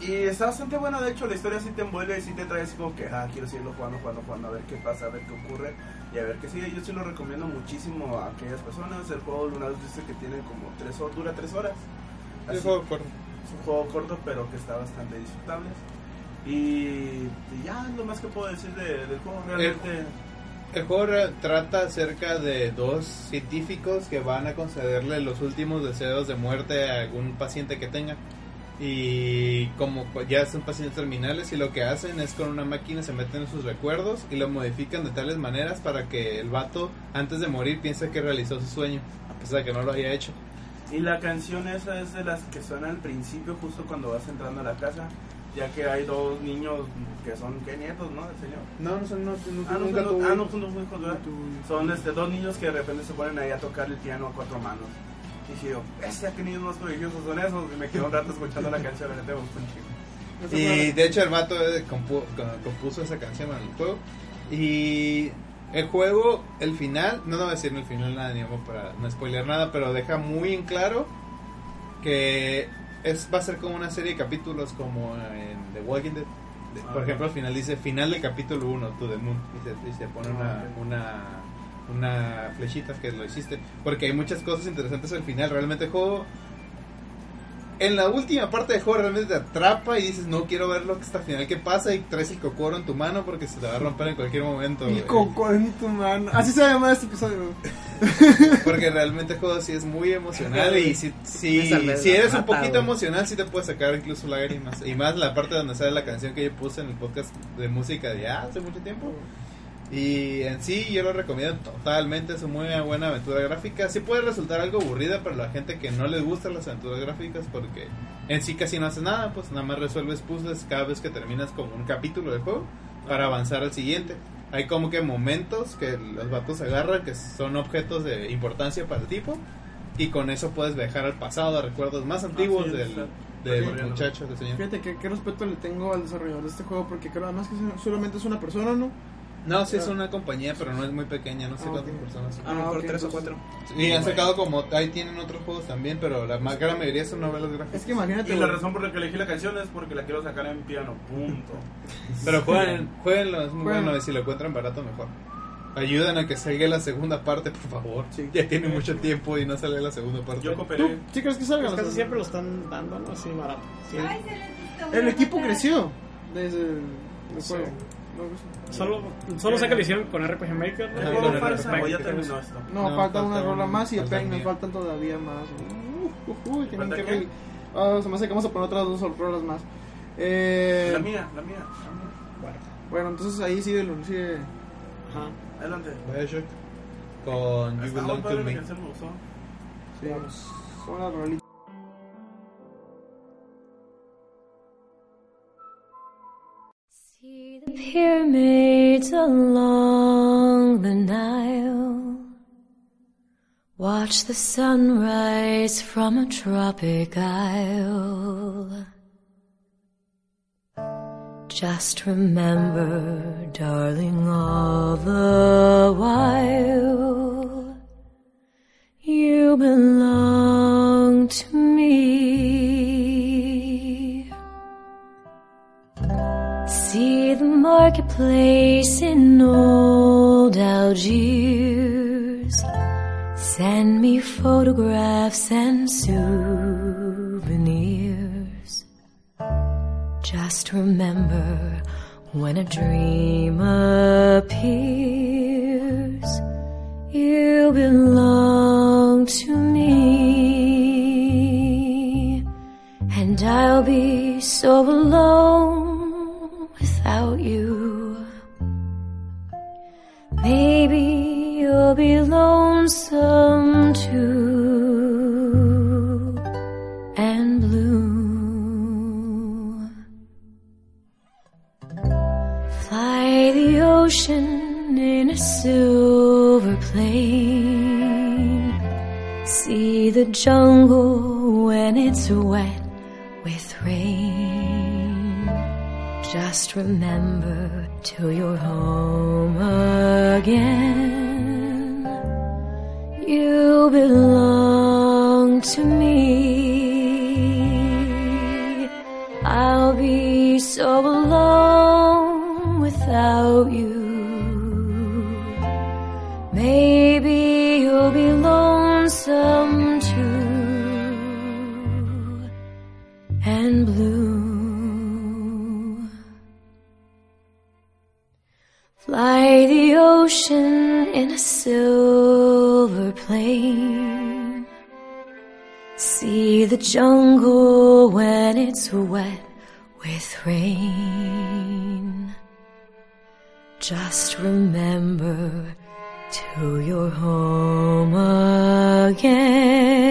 Y está bastante bueno, de hecho la historia sí te envuelve y sí te trae así como que, ah, quiero seguirlo jugando, jugando, jugando, a ver qué pasa, a ver qué ocurre y a ver qué sigue. Yo sí lo recomiendo muchísimo a aquellas personas. El juego Lunados dice que tiene como tres horas, dura tres horas. Es Así- juego corto. es un juego corto pero que está bastante disfrutable. Y, y ya es lo más que puedo decir de- del juego. Realmente, El juego re- trata acerca de dos científicos que van a concederle los últimos deseos de muerte a algún paciente que tenga. Y como ya son pacientes terminales y lo que hacen es con una máquina se meten en sus recuerdos y lo modifican de tales maneras para que el vato antes de morir piense que realizó su sueño, a pesar de que no lo haya hecho. Y la canción esa es de las que suena al principio, justo cuando vas entrando a la casa, ya que hay dos niños que son, ¿qué nietos, no? Señor. No, no, son- no, no- Ah, no, nunca son, tuvo- ah, no, son dos hijos, ¿verdad? Son este, dos niños que de repente se ponen ahí a tocar el piano a cuatro manos. Y dije yo, bestia, qué niños más prodigiosos son esos. Y me quedé un rato escuchando la canción, la neta me gustó un chingo. Y de hecho el vato eh, compu- co- compuso esa canción en el juego. Y el juego, el final, no, no voy a decir el final nada, ni modo para no spoiler nada, pero deja muy en claro que es va a ser como una serie de capítulos como en The Walking Dead. De- por Ah. ejemplo, al final dice final del capítulo 1, To the Moon, y se, y se pone una, Ah, ok. una, una flechita que lo hiciste. Porque hay muchas cosas interesantes al final. Realmente el juego en la última parte del juego realmente te atrapa y dices, no quiero ver lo que está al final que pasa y traes el cocoro en tu mano porque se te va a romper en cualquier momento. El güey. coco en tu mano. Así se va a llamar este episodio. Porque realmente el juego sí es muy emocional y si, si, si eres un poquito emocional sí te puede sacar incluso lágrimas. Y más la parte donde sale la canción que yo puse en el podcast de música de ya hace mucho tiempo. Y en sí yo lo recomiendo totalmente, es una muy buena aventura gráfica. Sí puede resultar algo aburrida para la gente que no les gustan las aventuras gráficas porque en sí casi no haces nada, pues nada más resuelves puzzles cada vez que terminas con un capítulo del juego para avanzar al siguiente. Hay como que momentos que los vatos agarran que son objetos de importancia para el tipo y con eso puedes viajar al pasado, a recuerdos más antiguos sí, del, muchacho, del señor. Fíjate que qué respeto le tengo al desarrollador de este juego porque creo además que solamente es una persona, ¿no? No, sí es una compañía, pero no es muy pequeña, no sé Ah, cuántas ok. personas. A lo mejor tres o cuatro. Y han sacado como, ahí tienen otros juegos también, pero la más gran mayoría son novelas gráficas. Es que imagínate. Y la razón por la que elegí la canción es porque la quiero sacar en piano, punto. Pero jueguen, jueguenlo, es muy Jueguen. bueno y si lo encuentran barato mejor. Ayuden a que salga la segunda parte, por favor. Sí. Ya tiene mucho tiempo y no sale la segunda parte. Yo ¿Tú cooperé. sí crees que salga? Pues casi siempre lo están dando, ¿no? Así barato. Sí. Ay, se les El equipo creció desde el, juego. Solo, solo sé que lo hicieron con RPG Maker. ¿no? Ajá, ¿El con juego el falsa respect o ya que terminó esto? No, No, falta una falta rola más y el falta pack me faltan todavía más. Uh, uh, uh, tienen ¿Falta que Ah, se me hace que vamos a poner otras dos rolas más. Eh, La mía, la mía. bueno, entonces ahí sigue, sigue Ajá. Adelante. Bioshock con You Belong to Me. sí, son las rolitas. Pyramids along the Nile. Watch the sunrise from a tropic isle. Just remember, darling, all the while you belong to me. See the marketplace in old Algiers. Send me photographs and souvenirs. Just remember when a dream appears, you belong to me. And I'll be so alone jungle when it's wet with rain. Just remember till you're home again. You belong to me. Silver plane. See the jungle when it's wet with rain. Just remember to your home again.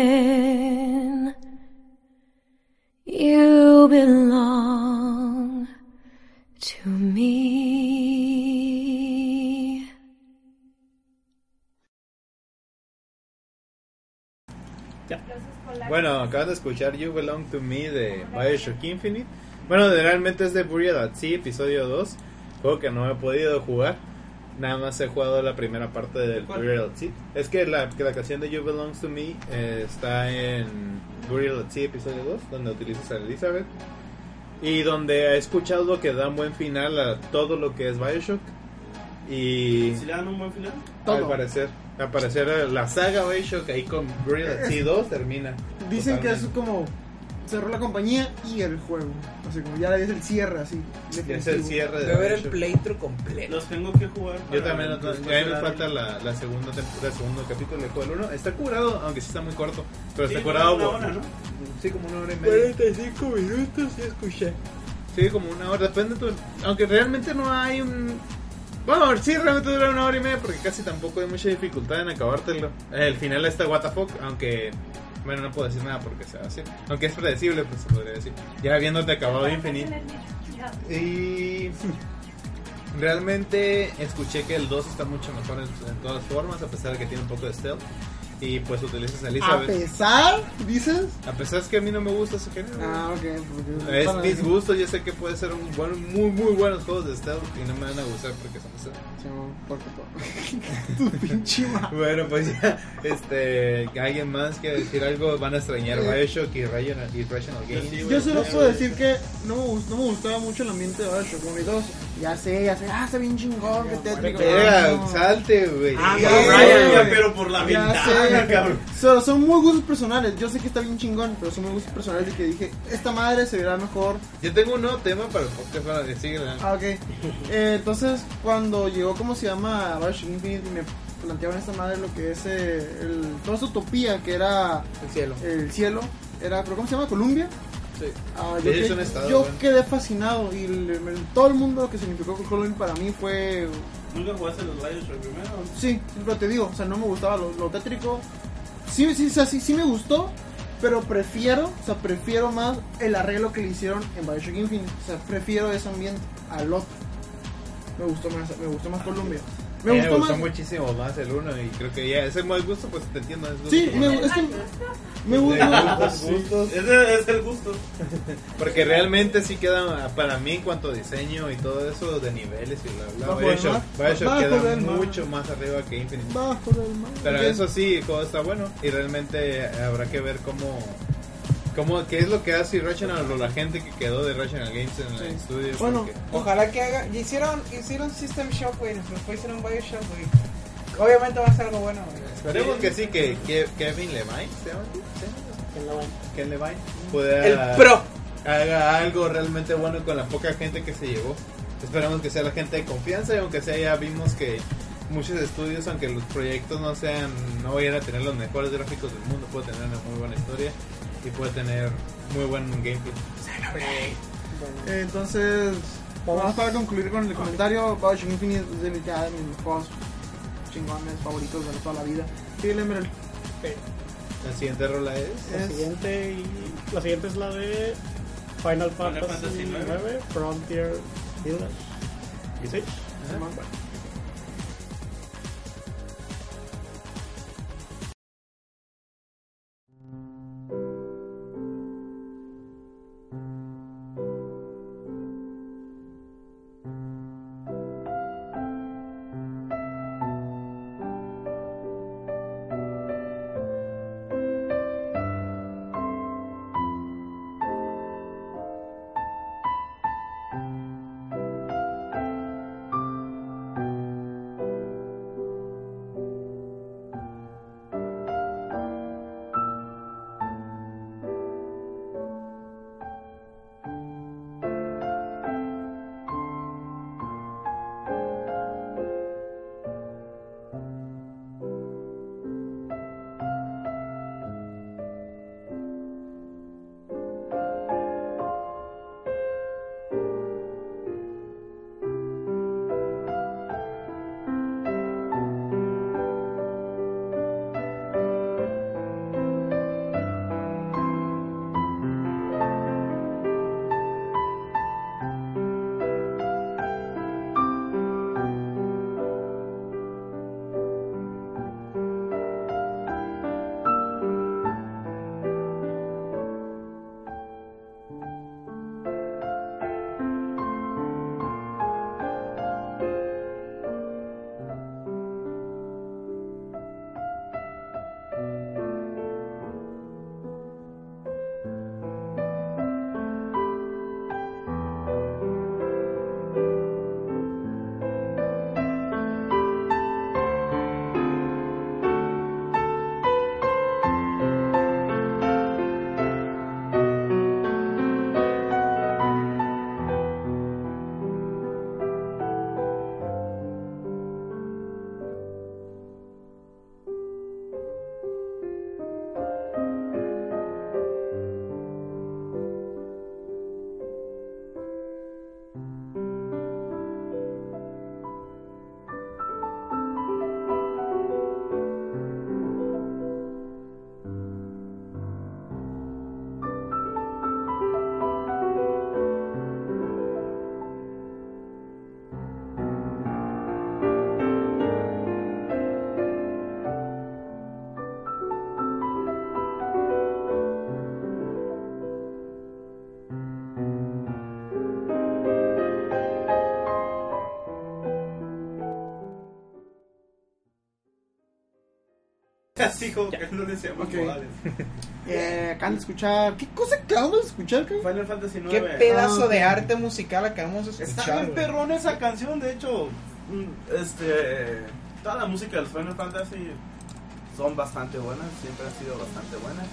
Bueno, acabas de escuchar You Belong to Me de Bioshock Infinite. Bueno, realmente es de Burial at Sea, episodio 2. Juego que no he podido jugar. Nada más he jugado la primera parte del ¿Cuál? Burial at Sea. Es que la, que la canción de You Belong to Me eh, está en Burial at Sea, episodio 2, donde utilizas a Elizabeth. Y donde he escuchado que dan buen final a todo lo que es Bioshock. Y ¿Si le dan un buen final? Todo. al parecer, al parecer eh, la saga Bioshock ahí con at Sea 2 termina. Dicen que es Totalmente. como cerró la compañía y el juego. O sea, como ya es el cierre así. Ya es el cierre de Voy a ver el playthrough completo. Los tengo que jugar. Yo también, después a mí me falta la, la segunda temporada, el segundo capítulo del juego del 1. Está curado, aunque sí está muy corto. Pero Sí, está curado por- hora, ¿no? Sí, como una hora y media. 45 minutos y escuché. Sí, como una hora, depende tu... Aunque realmente no hay un... Bueno, sí, realmente dura una hora y media porque casi tampoco hay mucha dificultad en acabártelo. El final está fuck, aunque... Bueno, no puedo decir nada porque sea así. Aunque es predecible, pues se podría decir. Ya habiéndote acabado Infinite. Y realmente escuché que el 2 está mucho mejor en, en todas formas, a pesar de que tiene un poco de stealth. Y pues utilizas a A Elizabeth. pesar, dices. A pesar es que a mí no me gusta ese género. Ah, ok. porque- Es gustos, yo sé que puede ser un buen, muy muy buenos juegos de stealth y no me van a gustar porque son stealth. Sí, porque- Tu pinche madre. Bueno, pues ya, este, alguien más quiere decir algo, van a extrañar Bioshock y Rational, y Rational Games. Yo solo puedo decir que no me, no me gustaba mucho el ambiente de Bioshock 1 y 2. Ya sé, ya sé. Ah, está bien chingón, que tétrico. No. salte, güey. Ah, no, Brian, güey. pero por la Ya ventana, sé. cabrón. Solo son muy gustos personales. Yo sé que está bien chingón, pero son muy gustos personales. Y que dije, esta madre se verá mejor. Yo tengo un nuevo tema para el podcast, para Ah, ok. Eh, entonces, cuando llegó, ¿cómo se llama? Bioshock Infinite, me planteaban esta madre lo que es eh, el, toda esa utopía que era El cielo. el cielo. Era, ¿pero ¿cómo se llama? Columbia. Sí. Ah, yo es que- un estado, yo bueno. quedé fascinado y el- el- todo el mundo lo que significó Columbia para mí fue ¿Nunca jugaste los Bioshock primero? Sí, pero te digo, o sea, no me gustaba lo, lo tétrico. Sí, sí, o sea, sí, sí me gustó, pero prefiero, o sea, prefiero más el arreglo que le hicieron en Bioshock Infinite. O sea, prefiero ese ambiente al otro. Me gustó más, me gustó más Columbia. Me me gustó gustó más. muchísimo más el 1 y creo que ya ese mal gusto, pues te entiendo. Es gusto Sí, me, es que me gusta. Ese es el gusto. Porque realmente sí queda, para mí en cuanto a diseño y todo eso, de niveles y bla bla, Bioshock. Bioshock queda mucho más arriba que Infinite. Bajo del mar. Pero eso sí, el juego está bueno y realmente habrá que ver cómo, cómo qué es lo que hace Rational o la gente que quedó de Rational Games en el estudio. Bueno, porque- Ojalá que haga. y Hicieron, hicieron System Shock, güey. Después hicieron Bioshock, güey. Obviamente va a ser algo bueno, güey. esperemos que sí, que, que Kevin Levine, ¿se llama? ¿Se llama? Ken Levine, pueda El pro. haga algo realmente bueno con la poca gente que se llevó. Esperamos que sea la gente de confianza y aunque sea ya vimos que muchos estudios, aunque los proyectos no sean, no vayan a tener los mejores gráficos del mundo, puede tener una muy buena historia y puede tener muy buen gameplay. Eh, Entonces, vamos para concluir con el comentario. Bioshock Infinite es de mis, de mis juegos chingones favoritos de toda la vida. Sí, el Emerald. La siguiente rola es La siguiente, y, la siguiente es la de Final Fantasy, Fantasy IX. 9, Frontier Village. ¿Y sí? Simón. Así como que no le decíamos Ok. modales. Eh, acaban de escuchar. ¿Qué cosa acabamos de escuchar? qué? Final Fantasy IX. Qué pedazo Ah, de arte musical acabamos de Está escuchar. bien güey. perrón esa canción, de hecho, mm, este, toda la música de los Final Fantasy son bastante buenas, siempre han sido bastante buenas.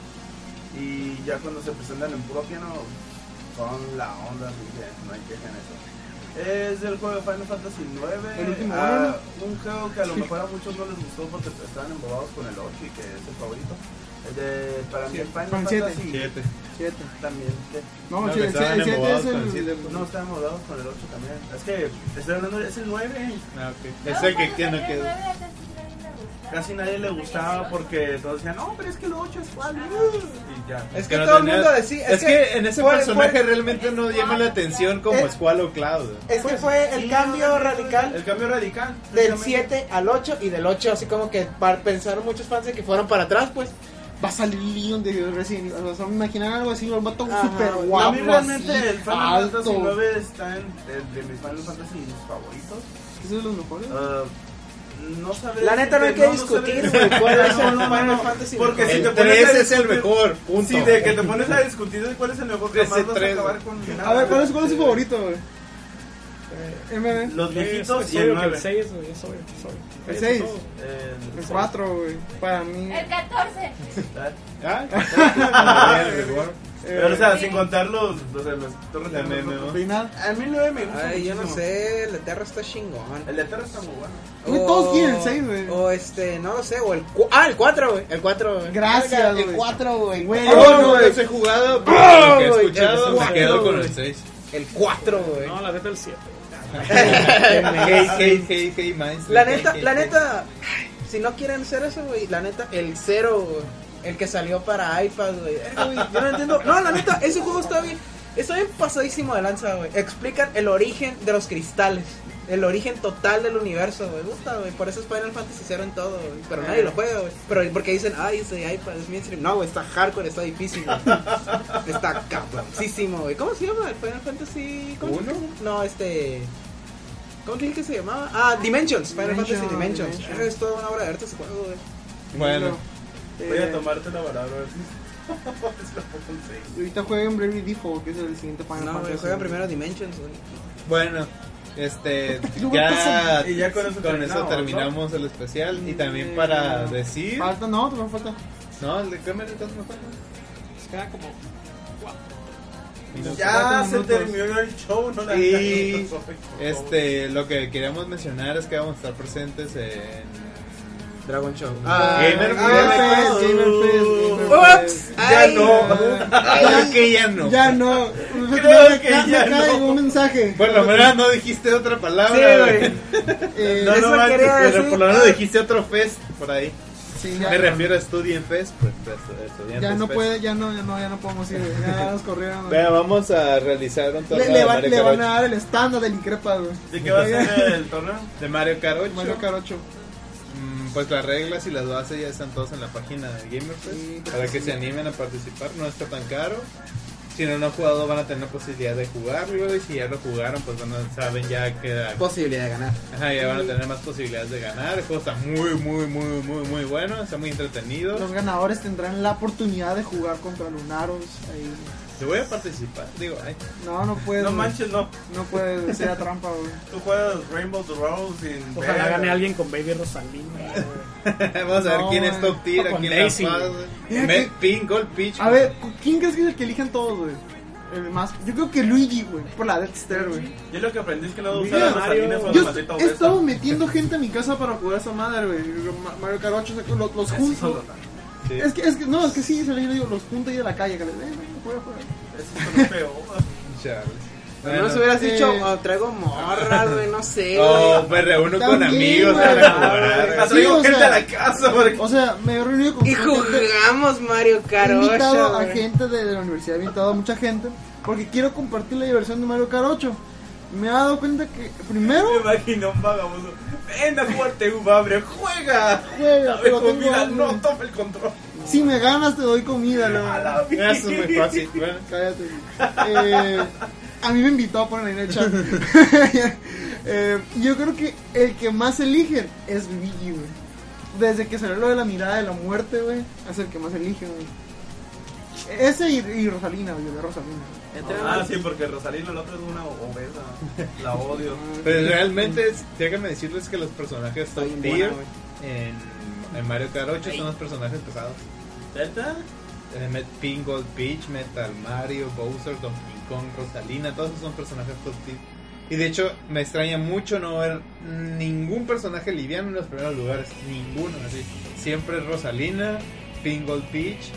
Y ya cuando se presentan en puro piano, son la onda, así que no hay queja en eso. Es del juego de Final Fantasy 9, El último ah, un juego que a lo mejor a muchos no les gustó porque estaban embobados con el 8 y que es el favorito. El de, para mí el Final Con siete. Fantasy Siete. Siete. también. ¿qué? No, No, el estaban 7 embobados es con el el. el- No, estábamos dados con el 8 también. Es que estoy hablando, es el 9. Ah, ok. Es el que, que no quedó. Casi nadie le gustaba porque todos decían, no, pero es que el 8 es cuál. Ya. Es que no todo el tenía- mundo decía. Es, que, en ese fue- personaje fue- realmente no llama la atención como Eh, Squall o Cloud. Es que fue el cambio el- radical El cambio radical. del precisamente. 7 al 8 y del 8 así como que pensaron muchos fans de que fueron para atrás pues Va a salir Leon de Resident Evil. O sea, me imaginan algo así, un vato super guapo. a mí realmente así, el Final. Fantasy 9 está en, de mis Final Fantasy favoritos. ¿Es de los mejores? Ah, no sabré La neta no hay que no discutir, güey, cuál es No, el no, no, Final no, Fantasy Porque si El te pones 3 a es el discutir- mejor, punto. Sí, de que te pones a discutir de cuál es el mejor jamás vas a tres, acabar con A ver, ¿cuál es, cuál es su favorito, güey? Eh. Los viejitos es y el obvio que 9. el 6, güey, es obvio. El Es seis. todo. El El 4, güey. Para mí. El 14. Ah, ah, Pero, o sea, sin contar los, los, los torres de meme, ¿no? Final. A mí el 9 me gusta. Ay, yo no sé, el Eterra está chingón. El de Terra está muy bueno. Güey, todos quieren el seis, güey. O este, no lo sé, o el cu- Ah, el 4, güey. El 4, güey. Gracias, güey. El 4, güey. Güey, no güey. los he jugado, pero ¡Ah, lo que he escuchado El me cuatro, quedo con el 6. El 4, güey. No, la neta el 7. Hey, hey, hey, hey. La neta, Hey, la hey, neta, si no quieren hacer eso, güey, la neta, el 0, güey, el que salió para iPad, güey. Güey, Yo no entiendo. No, la neta, ese juego está bien. Está bien pasadísimo de lanza, güey. Explican el origen de los cristales. El origen total del universo, güey. Gusta, güey. Por eso es Final Fantasy 0 en todo, güey. Pero nadie lo juega, güey. Pero porque dicen, ay, ese iPad es mainstream. No, güey, está hardcore, está difícil, güey. Está cabroncísimo, güey. ¿Cómo se llama el Final Fantasy? ¿Cómo ¿Uno? No, este. ¿Cómo te dije que se llamaba? Ah, Dimensions. Final Dimension, Fantasy Dimensions. Dimension. Es toda una obra de arte ese juego, güey. Bueno, Voy a tomarte la palabra a ver si. Ahorita jueguen Bravely Default, que es el siguiente Final No, Fantasy. juegan primero Dimensions, güey. bueno, este, ya, pasa- Y ya con eso terminamos, el especial y también para decir, Falta, no, todavía falta. no, el de cámara entonces no falta. Se queda como. Ya se terminó el show, no la Y este, lo que queríamos mencionar es que vamos a estar presentes en Dragon Show. Gamer Ah, Fest. Gamer Fest, Gamer Fest. Ya no. Que ya no. Ya no. Creo que ya no. un mensaje. Por lo menos no dijiste otra palabra. Sí, güey. Eh, No, no Pero decir. por lo menos dijiste otro fest por ahí. sí, Me refiero a Student Fest, pues, pues ya no Fest. puede, ya no, ya no, ya no podemos ir. Ya nos corrieron. Vea, vamos a realizar un torneo Le, le de, van, Mario le van 8. a dar el estándar del Increpa, güey. ¿De qué va a ser el torneo? de Mario 8. Mario Kart 8. Mm, Pues las reglas y las bases ya están todas en la página de GamerFest Sí, para que se animen a participar. No está tan caro. Si no lo han jugado van a tener posibilidad de jugarlo y si ya lo jugaron pues bueno, saben ya que Posibilidad de ganar. ajá, ya van a tener más posibilidades de ganar. El juego está muy muy muy muy muy bueno, está muy entretenido. Los ganadores tendrán la oportunidad de jugar contra Lunaros. Ahí. Yo voy a participar, digo, ay, No, no puedes. No güey. manches, no. No puedes, sea trampa, güey. Tú juegas Rainbow the Rose sin Ojalá gane alguien con Baby Rosalina. güey. vamos a ver No, quién es top tier aquí en Daisy. la Pink, Gold Peach. A ver, ¿quién crees que es el que eligen todos, güey? El más. Yo creo que Luigi, güey. Por la Death Star, güey. Yo lo que aprendí es que no usar las fue Yo he estado metiendo gente a mi casa para jugar esa madre, güey. Ma- Mario Kart 8, o sea, los, los Eso junto. solo- Sí. Es que, es que, no, es que sí, se le digo, los junto ahí de la calle, que les, eh, juega, juega. Eso es feo. Charles. No Bueno. nos hubieras eh, dicho, oh, traigo morras, güey, no sé, Oh, me reúno con También, amigos güey. para jugar. Me Sí, traigo o gente sea, a la casa porque O sea, me he reunido con Y gente- jugamos Mario He Kart 8, invitado a gente de, de la universidad, he invitado a mucha gente porque quiero compartir la diversión de Mario Kart 8. Me he dado cuenta que primero me imagino un vagabundo. Ven a jugarte un babre, juega. Juega, Dame pero tengo comida, hambre. no tome el control. si me ganas te doy comida, A la Eso es muy fácil. Bueno, Cállate. Eh, a mí me invitó a poner ahí en el chat. Eh, yo creo que el que más eligen es Luigi, güey. desde que salió lo de la mirada de la muerte, güey, es el que más elige, güey. Ese y, y Rosalina, güey, de Rosalina. Ah, sí, porque Rosalina, el otro es una obesa. La odio. Pero realmente, es- déjenme decirles que los personajes top tier buena, en, en Mario Kart 8 son los personajes pesados. ¿Neta? Eh, Met Pink, Gold Peach, Metal Mario, Bowser, Donkey Kong, Rosalina, todos esos son personajes top tier. Y de hecho, me extraña mucho no ver ningún personaje liviano en los primeros lugares. Ninguno, así. Siempre es Rosalina, Pink, Gold Peach.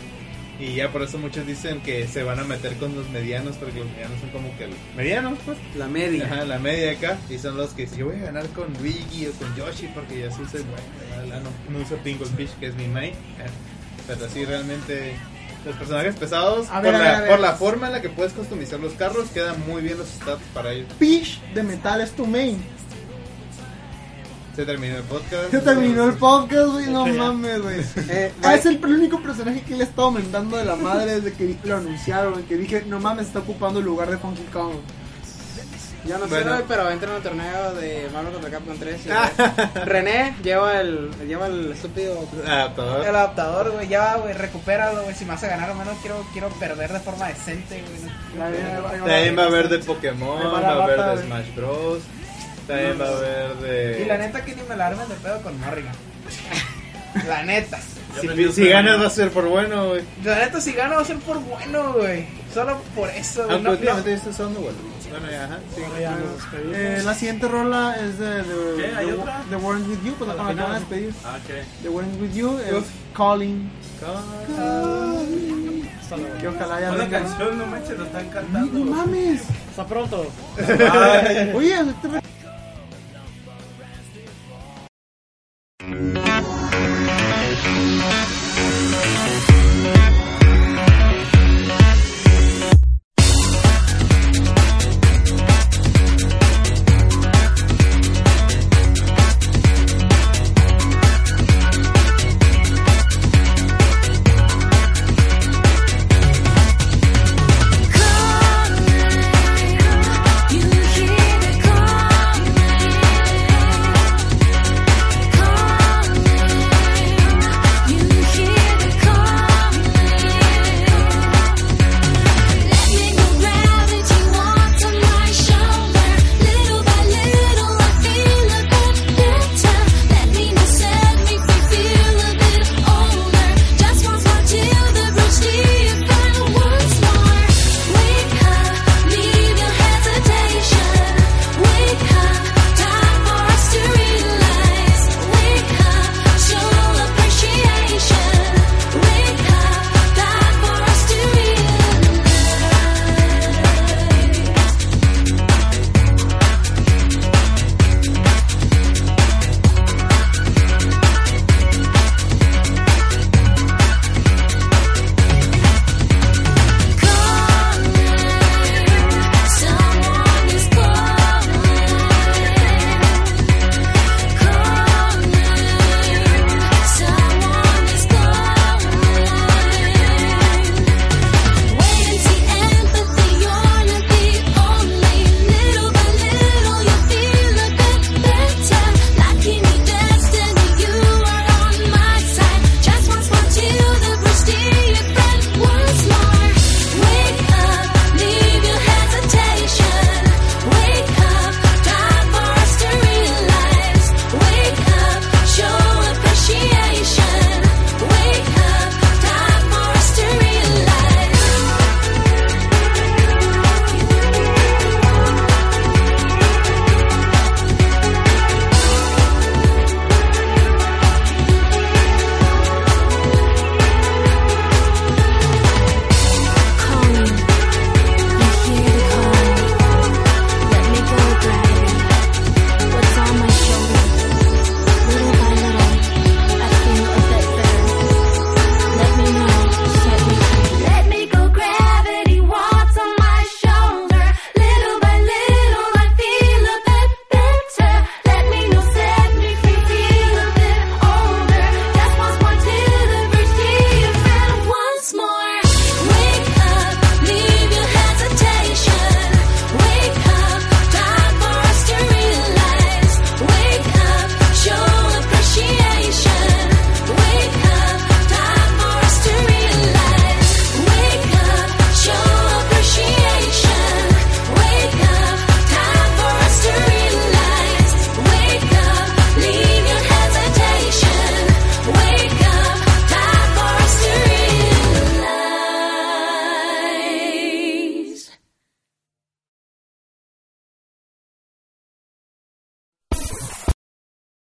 Y ya por eso muchos dicen que se van a meter con los medianos, porque los medianos son como que el- medianos, pues. La media. Ajá, la media acá. Y son los que si yo voy a ganar con Luigi o con Yoshi porque ya sí soy bueno. la No, no uso Pingle Fish, que es mi main. Pero sí, realmente. Los personajes pesados, ver, la, por la forma en la que puedes customizar los carros, quedan muy bien los stats para ellos. Peach de metal es tu main. Se terminó el podcast. Se terminó el podcast, güey, no Ya. mames, güey. Eh, Ah, es el único personaje que le he estado aumentando de la madre desde que lo anunciaron, que dije, no mames, está ocupando el lugar de Funky Kong. Yo no sé, Bueno. güey, pero entra en un torneo de Marvel contra Capcom 3. y, güey, René lleva el, lleva el estúpido. Ah, todo. El adaptador, güey, ya, güey, recupéralo, güey. Si me vas a ganar o menos, quiero, quiero perder de forma decente, güey. no- Ya, ya, ya, ya. También va a haber de Pokémon, va a haber de. Smash Bros. También va a haber de. Y la neta que ni me la armen de pedo con Morrigan. la neta. Si, si ganas va a ser por bueno, güey. La neta, si gano va a ser por bueno, güey. Solo por eso, güey. Aunque No, últimamente no. ya está usando Waluigi. Bueno, ya, ajá, sí. Ahora ya nos despedimos. Eh, la siguiente rola es de, de, ¿Qué? ¿Hay de- otra? de Warren With You, pues la A la con la que van a final. despedir. Ah, ok. De Warren With You es Calling. Hasta luego. Que ojalá ya canción, no manches, lo están cantando. No mames. Hasta pronto. Oye,